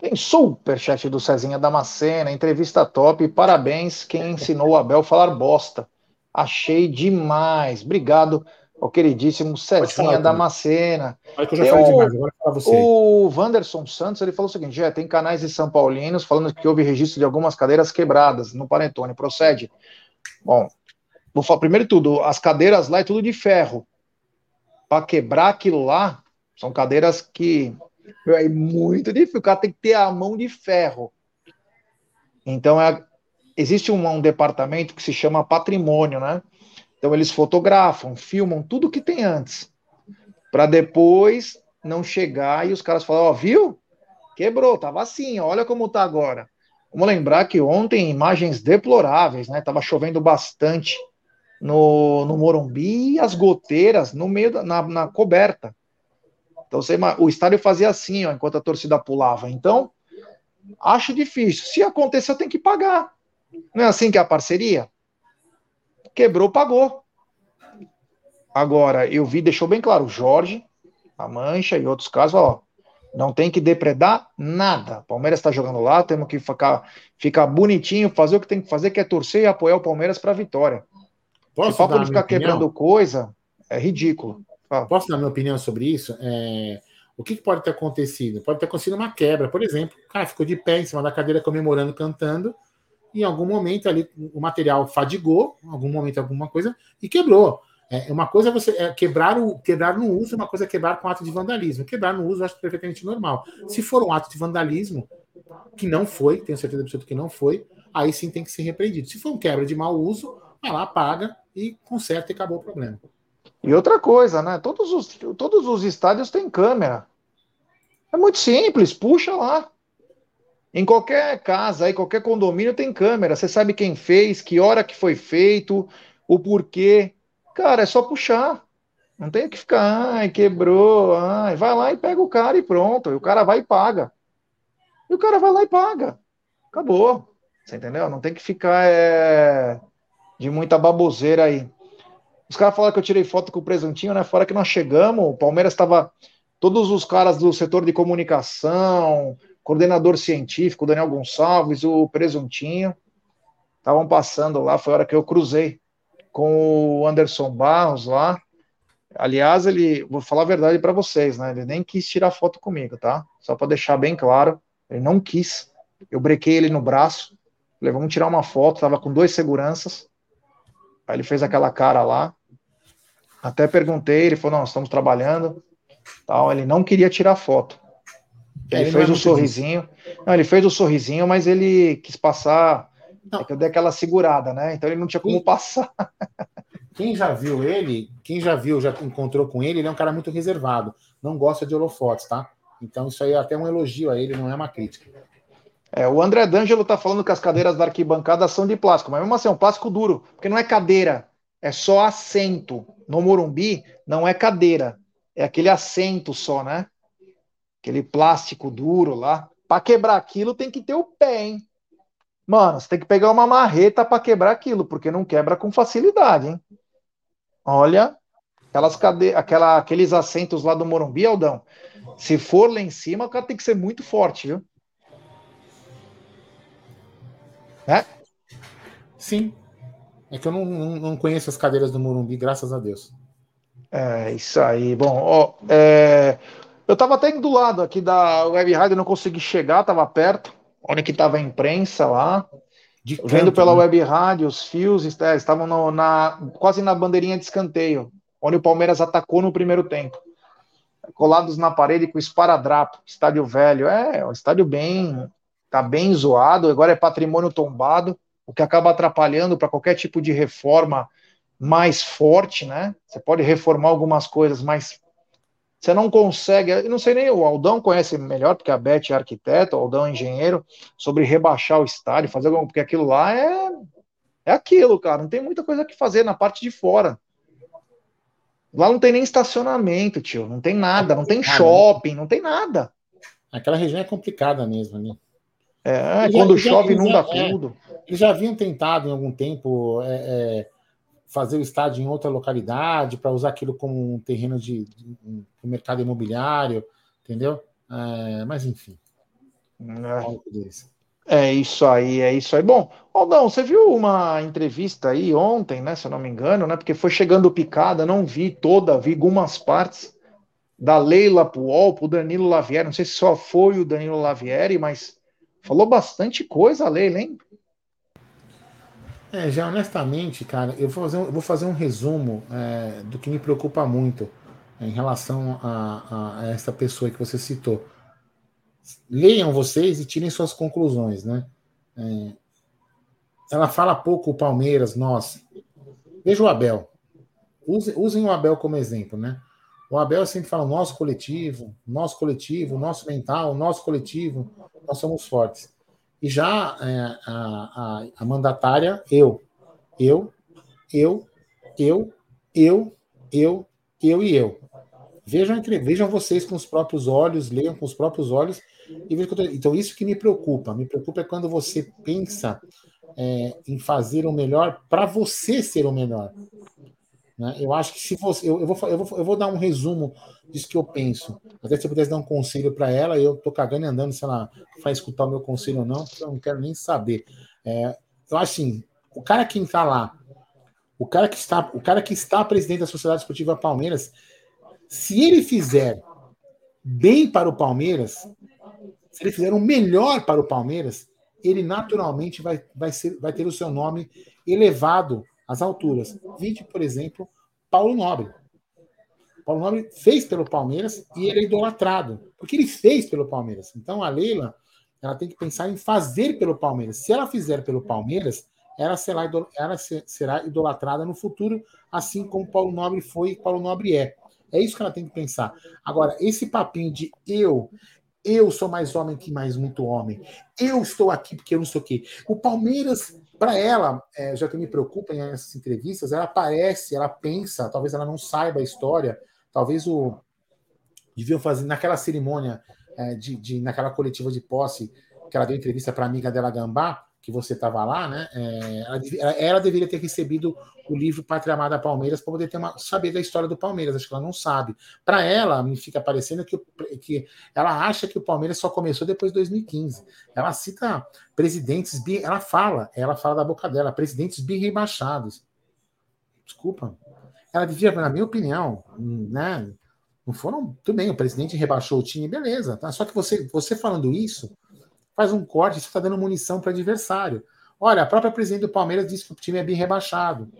Tem superchat do Cezinha Damascena, entrevista top. Parabéns quem ensinou o Abel a falar bosta. Achei demais. Obrigado ao queridíssimo Cezinha Damascena. Que eu já falei demais, agora fala você. O Wanderson Santos ele falou o seguinte: já tem canais de São Paulinos falando que houve registro de algumas cadeiras quebradas no Panetone. Procede. Bom, vou falar primeiro de tudo: as cadeiras lá é tudo de ferro. Para quebrar aquilo lá, são cadeiras que é muito difícil. O cara tem que ter a mão de ferro. Então, é, existe um, um departamento que se chama patrimônio, né? Então eles fotografam, filmam tudo que tem antes, para depois não chegar e os caras falar, ó, oh, viu? Quebrou, tava assim, olha como tá agora. Vamos lembrar que ontem imagens deploráveis, né? Tava chovendo bastante no, no Morumbi e as goteiras no meio da, na, na coberta. Então você, o estádio fazia assim, ó, enquanto a torcida pulava. Então, acho difícil. Se acontecer, tem que pagar. Não é assim que é a parceria? quebrou, pagou. Agora, eu vi, deixou bem claro, Jorge, a Mancha e outros casos, ó, não tem que depredar nada. Palmeiras está jogando lá, temos que ficar, ficar bonitinho, fazer o que tem que fazer, que é torcer e apoiar o Palmeiras para a vitória. Posso Esse papo de ficar quebrando coisa é ridículo. Posso dar minha opinião sobre isso? É... O que, pode ter acontecido? Pode ter acontecido uma quebra, por exemplo. O cara ficou de pé em cima da cadeira comemorando, cantando, em algum momento ali o material fadigou, em algum momento alguma coisa, e quebrou. É, uma coisa é você é, quebrar o quebrar no uso, uma coisa é quebrar com ato de vandalismo. Quebrar no uso eu acho perfeitamente normal. Se for um ato de vandalismo, que não foi, tenho certeza absoluta que não foi, aí sim tem que ser repreendido. Se for um quebra de mau uso, vai lá, paga e conserta e acabou o problema. E outra coisa, né? Todos os, todos os estádios têm câmera. É muito simples, puxa lá. Em qualquer casa, aí, qualquer condomínio tem câmera. Você sabe quem fez, que hora que foi feito, o porquê. Cara, é só puxar. Não tem que ficar, ai, quebrou, ai, vai lá e pega o cara e pronto. E o cara vai e paga. E o cara vai lá e paga. Acabou. Você entendeu? Não tem que ficar é, de muita baboseira aí. Os caras falaram que eu tirei foto com o presuntinho, né? Fora que nós chegamos, o Palmeiras estava. Todos os caras do setor de comunicação, coordenador científico, Daniel Gonçalves, o presuntinho, estavam passando lá. Foi a hora que eu cruzei com o Anderson Barros lá. Aliás, ele, vou falar a verdade para vocês, né? Ele nem quis tirar foto comigo, tá? Só para deixar bem claro, ele não quis. Eu brequei ele no braço, falei, vamos tirar uma foto. Tava com dois seguranças. Aí ele fez aquela cara lá. Até perguntei, ele falou: não, estamos trabalhando. Tal. Ele não queria tirar foto. Ele, ele fez o um sorrisinho. Não, ele fez o um sorrisinho, mas ele quis passar é que eu dei aquela segurada, né? Então ele não tinha como passar. Quem já viu ele, quem já viu, já encontrou com ele, ele é um cara muito reservado. Não gosta de holofotes, tá? Então isso aí é até um elogio a ele, não é uma crítica. É, o André D'Angelo tá falando que as cadeiras da arquibancada são de plástico, mas mesmo assim é um plástico duro, porque não é cadeira, é só assento. No Morumbi não é cadeira, é aquele assento só, né? Aquele plástico duro lá. Para quebrar aquilo tem que ter o pé, hein? Mano, você tem que pegar uma marreta para quebrar aquilo, porque não quebra com facilidade, hein? Olha, aquelas cade... Aquela... aqueles assentos lá do Morumbi, Aldão. Se for lá em cima, o cara tem que ser muito forte, viu? É? Sim. É que eu não, não, não conheço as cadeiras do Morumbi, graças a Deus. É, isso aí. Bom, ó, é... eu tava até do lado aqui da Web Rádio, não consegui chegar, tava perto onde que estava a imprensa lá, de vendo canto, pela né? web rádio, os fios é, estavam no, na, quase na bandeirinha de escanteio, onde o Palmeiras atacou no primeiro tempo. Colados na parede com esparadrapo, estádio velho. É, um estádio bem. tá bem zoado, agora é patrimônio tombado, o que acaba atrapalhando para qualquer tipo de reforma mais forte, né? Você pode reformar algumas coisas, mas você não consegue, eu não sei nem, o Aldão conhece melhor, porque a Beth é arquiteto, o Aldão é engenheiro, sobre rebaixar o estádio, fazer alguma, porque aquilo lá é, é aquilo, cara, não tem muita coisa que fazer na parte de fora. Lá não tem nem estacionamento, tio, não tem nada, não tem né? shopping, não tem nada. Aquela região é complicada mesmo, né? É, quando já, chove, não dá é, tudo. Eles já haviam tentado em algum tempo é, é, fazer o estádio em outra localidade, para usar aquilo como um terreno de, de, de mercado imobiliário, entendeu? É, mas enfim. É. é isso aí, é isso aí. Bom, Aldão, você viu uma entrevista aí ontem, né? Se eu não me engano, né? Porque foi chegando picada, não vi toda, vi algumas partes da Leila pro UOL, pro Danilo Lavieri. Não sei se só foi o Danilo Lavieri, mas falou bastante coisa a Leila, hein? É, já honestamente, cara, eu vou fazer um, vou fazer um resumo é, do que me preocupa muito é, em relação a, a, essa pessoa que você citou. Leiam vocês e tirem suas conclusões, né? É, ela fala pouco o Palmeiras, nós. Veja o Abel. Usem, usem o Abel como exemplo, né? O Abel sempre fala nosso coletivo, nosso coletivo, nosso mental, nosso coletivo, nós somos fortes. E já é, a, a, a, mandatária, eu, eu, eu, eu, eu, eu, eu e eu. Vejam, vejam vocês com os próprios olhos, leiam com os próprios olhos e vejam tô... Então, isso que me preocupa. Me preocupa é quando você pensa é, em fazer o melhor para você ser o melhor. Né? Eu acho que se você. Eu, eu, vou, eu, vou, eu vou dar um resumo disso que eu penso. Até se eu pudesse dar um conselho para ela, eu tô cagando e andando se ela vai escutar o meu conselho ou não, eu não quero nem saber. É, eu acho assim, o cara que está lá, o cara que está, o cara que está presidente da Sociedade Esportiva Palmeiras, se ele fizer bem para o Palmeiras, se ele fizer o melhor para o Palmeiras, ele naturalmente vai, vai, ser, vai ter o seu nome elevado às alturas. Vide, por exemplo, Paulo Nobre. Paulo Nobre fez pelo Palmeiras e ele é idolatrado, porque ele fez pelo Palmeiras. Então a Leila, ela tem que pensar em fazer pelo Palmeiras. Se ela fizer pelo Palmeiras, ela será, ela será idolatrada no futuro, assim como Paulo Nobre foi e Paulo Nobre é. É isso que ela tem que pensar. Agora, esse papinho de eu, eu sou mais homem que mais muito homem, eu estou aqui porque eu não sei o quê. O Palmeiras, para ela, é, já que me preocupa nessas entrevistas, ela parece, ela pensa, talvez ela não saiba a história, talvez o. Deviam fazer naquela cerimônia, é, de, de, naquela coletiva de posse, que ela deu entrevista para a amiga dela Gambá, que você estava lá, né? É, ela, deveria ter recebido o livro Pátria Amada Palmeiras para poder ter uma, saber da história do Palmeiras. Acho que ela não sabe. Para ela, me fica parecendo que, que ela acha que o Palmeiras só começou depois de 2015. Ela cita presidentes, ela fala, ela fala da boca dela, presidentes bi rebaixados. Desculpa. Ela devia, na minha opinião, né? Não foram. Tudo bem, o presidente rebaixou o time, beleza. Tá? Só que você, você falando isso faz um corte, você está dando munição para adversário. Olha, a própria presidente do Palmeiras disse que o time é bem rebaixado.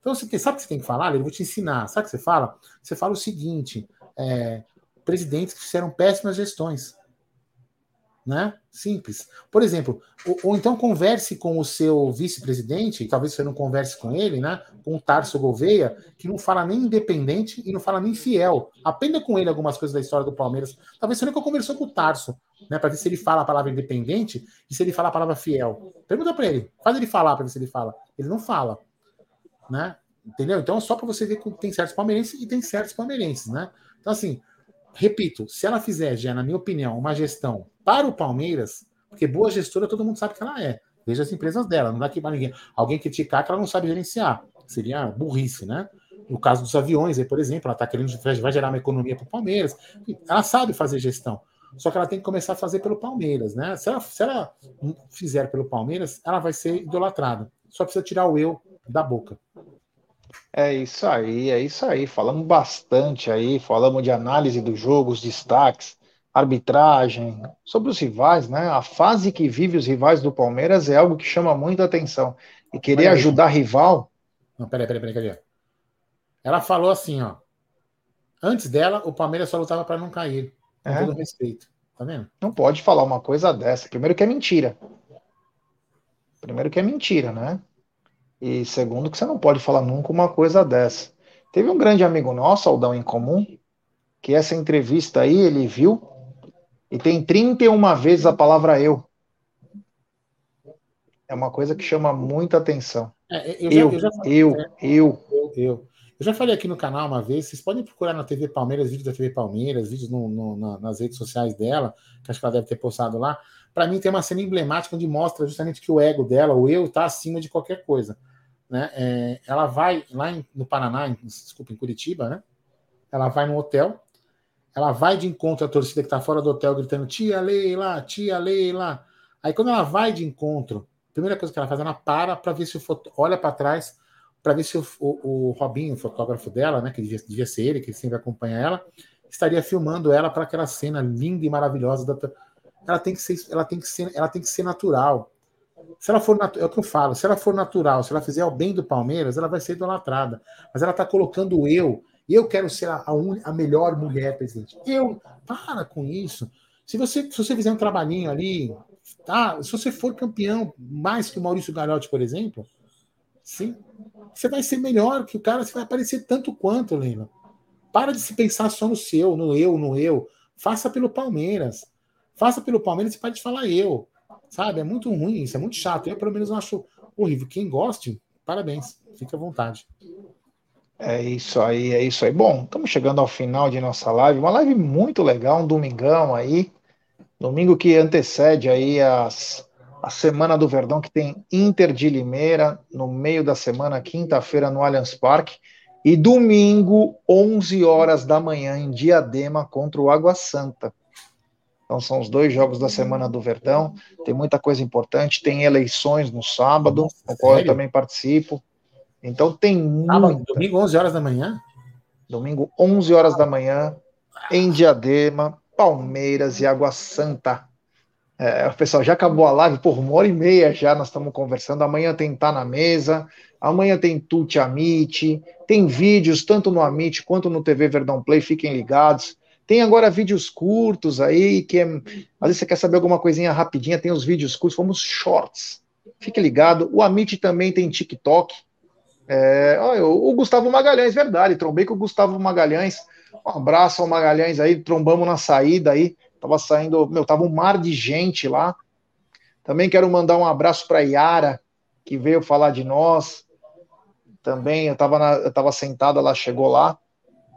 Então, você tem, sabe o que você tem que falar? Eu vou te ensinar. Sabe o que você fala? Você fala o seguinte: é, presidentes que fizeram péssimas gestões né? Simples. Por exemplo, ou, ou então converse com o seu vice-presidente, talvez você não converse com ele, né? Com o Tarso Gouveia, que não fala nem independente e não fala nem fiel. Aprenda com ele algumas coisas da história do Palmeiras. Talvez você nunca conversou com o Tarso, né? Para ver se ele fala a palavra independente e se ele fala a palavra fiel. Pergunta para ele, faz ele falar para ver se ele fala. Ele não fala, né? Entendeu? Então, só para você ver que tem certos palmeirenses e tem certos palmeirenses, né? Então, assim, repito, se ela fizer, já, na minha opinião, uma gestão para o Palmeiras, porque boa gestora todo mundo sabe que ela é. Veja as empresas dela, não dá aqui para ninguém. Alguém criticar que ela não sabe gerenciar. Seria burrice, né? No caso dos aviões, aí, por exemplo, ela está querendo vai gerar uma economia para o Palmeiras. Ela sabe fazer gestão. Só que ela tem que começar a fazer pelo Palmeiras, né? Se ela, se ela fizer pelo Palmeiras, ela vai ser idolatrada. Só precisa tirar o eu da boca. É isso aí, é isso aí. Falamos bastante aí, falamos de análise do jogo, os destaques, arbitragem, sobre os rivais, né? A fase que vive os rivais do Palmeiras é algo que chama muita atenção. E querer peraí, ajudar rival. Não, peraí, peraí, peraí, cadê? Ela falou assim, ó. Antes dela, o Palmeiras só lutava para não cair. Com é? todo respeito. Tá vendo? Não pode falar uma coisa dessa. Primeiro que é mentira. Primeiro que é mentira, né? E segundo, que você não pode falar nunca uma coisa dessa. Teve um grande amigo nosso, Aldão em Comum, que essa entrevista aí ele viu e tem 31 vezes a palavra eu. É uma coisa que chama muita atenção. É, eu, eu, eu, já, eu, é, eu, eu, eu. Eu já falei aqui no canal uma vez, vocês podem procurar na TV Palmeiras, vídeos da TV Palmeiras, vídeos no, no, na, nas redes sociais dela, que acho que ela deve ter postado lá. Para mim tem uma cena emblemática onde mostra justamente que o ego dela, o eu, está acima de qualquer coisa né? É, ela vai lá em, no Paraná, em, desculpa, em Curitiba, né? Ela vai no hotel, ela vai de encontro à torcida que está fora do hotel gritando tia Leila, tia Leila. Aí quando ela vai de encontro, a primeira coisa que ela faz, ela para para ver se o foto, olha para trás para ver se o, o, o, Robinho, o fotógrafo dela, né, que devia, devia ser ele, que sempre acompanha ela, estaria filmando ela para aquela cena linda e maravilhosa da, ela tem que ser ela tem que ser ela tem que ser natural se ela for é o que eu falo, se ela for natural, se ela fizer o bem do Palmeiras, ela vai ser idolatrada. Mas ela está colocando o eu. Eu quero ser a, un, a, melhor mulher, presidente. Eu, para com isso. Se você, se você fizer um trabalhinho ali, tá? Se você for campeão mais que o Maurício Garotti, por exemplo, sim, você vai ser melhor que o cara, você vai aparecer tanto quanto, Leila. Para de se pensar só no seu, no eu, no eu. Faça pelo Palmeiras. Faça pelo Palmeiras e pare de falar eu. Sabe? É muito ruim isso, é muito chato. Eu, pelo menos, acho horrível. Quem goste, parabéns. Fique à vontade. É isso aí, é isso aí. Bom, estamos chegando ao final de nossa live. Uma live muito legal, um domingão aí. Domingo que antecede aí as, a Semana do Verdão, que tem Inter de Limeira, no meio da semana, quinta-feira, no Allianz Parque. E domingo, 11 horas da manhã, em Diadema, contra o Água Santa. Então são os dois jogos da semana do Verdão. Tem muita coisa importante. Tem eleições no sábado, Nossa, no qual eu também participo. Então tem domingo 11 horas da manhã. Domingo 11 horas da manhã em Diadema, Palmeiras e Água Santa. É, o pessoal já acabou a live por uma hora e meia já. Nós estamos conversando. Amanhã tem Tá na Mesa. Amanhã tem Tuti Amite. Tem vídeos tanto no Amit quanto no TV Verdão Play, fiquem ligados. Tem agora vídeos curtos aí, que é, às vezes você quer saber alguma coisinha rapidinha, tem os vídeos curtos, vamos shorts. Fique ligado. O Amit também tem TikTok. É, o Gustavo Magalhães, verdade, trombei com o Gustavo Magalhães. Um abraço ao Magalhães aí, trombamos na saída aí. Tava saindo, meu, tava um mar de gente lá. Também quero mandar um abraço para Yara, que veio falar de nós. Também eu estava eu tava sentada, ela chegou lá.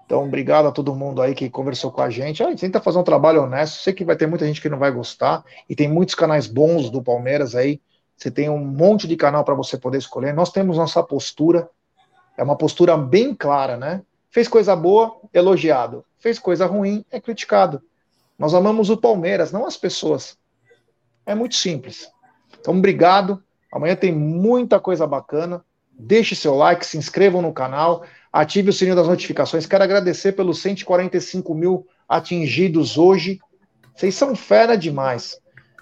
Então, obrigado a todo mundo aí que conversou com a gente. A gente tenta fazer um trabalho honesto. Sei que vai ter muita gente que não vai gostar. E tem muitos canais bons do Palmeiras aí. Você tem um monte de canal para você poder escolher. Nós temos nossa postura. É uma postura bem clara, né? Fez coisa boa, elogiado. Fez coisa ruim, é criticado. Nós amamos o Palmeiras, não as pessoas. É muito simples. Então, obrigado. Amanhã tem muita coisa bacana. Deixe seu like, se inscrevam no canal, ative o sininho das notificações. Quero agradecer pelos 145 mil atingidos hoje. Vocês são fera demais.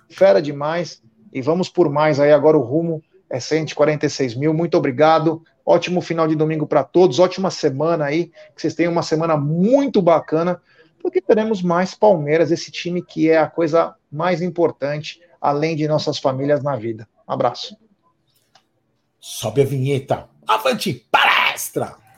Fera demais. E vamos por mais aí. Agora o rumo é 146 mil. Muito obrigado. Ótimo final de domingo para todos. Ótima semana aí. Que vocês tenham uma semana muito bacana. Porque teremos mais Palmeiras, esse time que é a coisa mais importante, além de nossas famílias na vida. Um abraço. Sobe a vinheta. Avante palestra!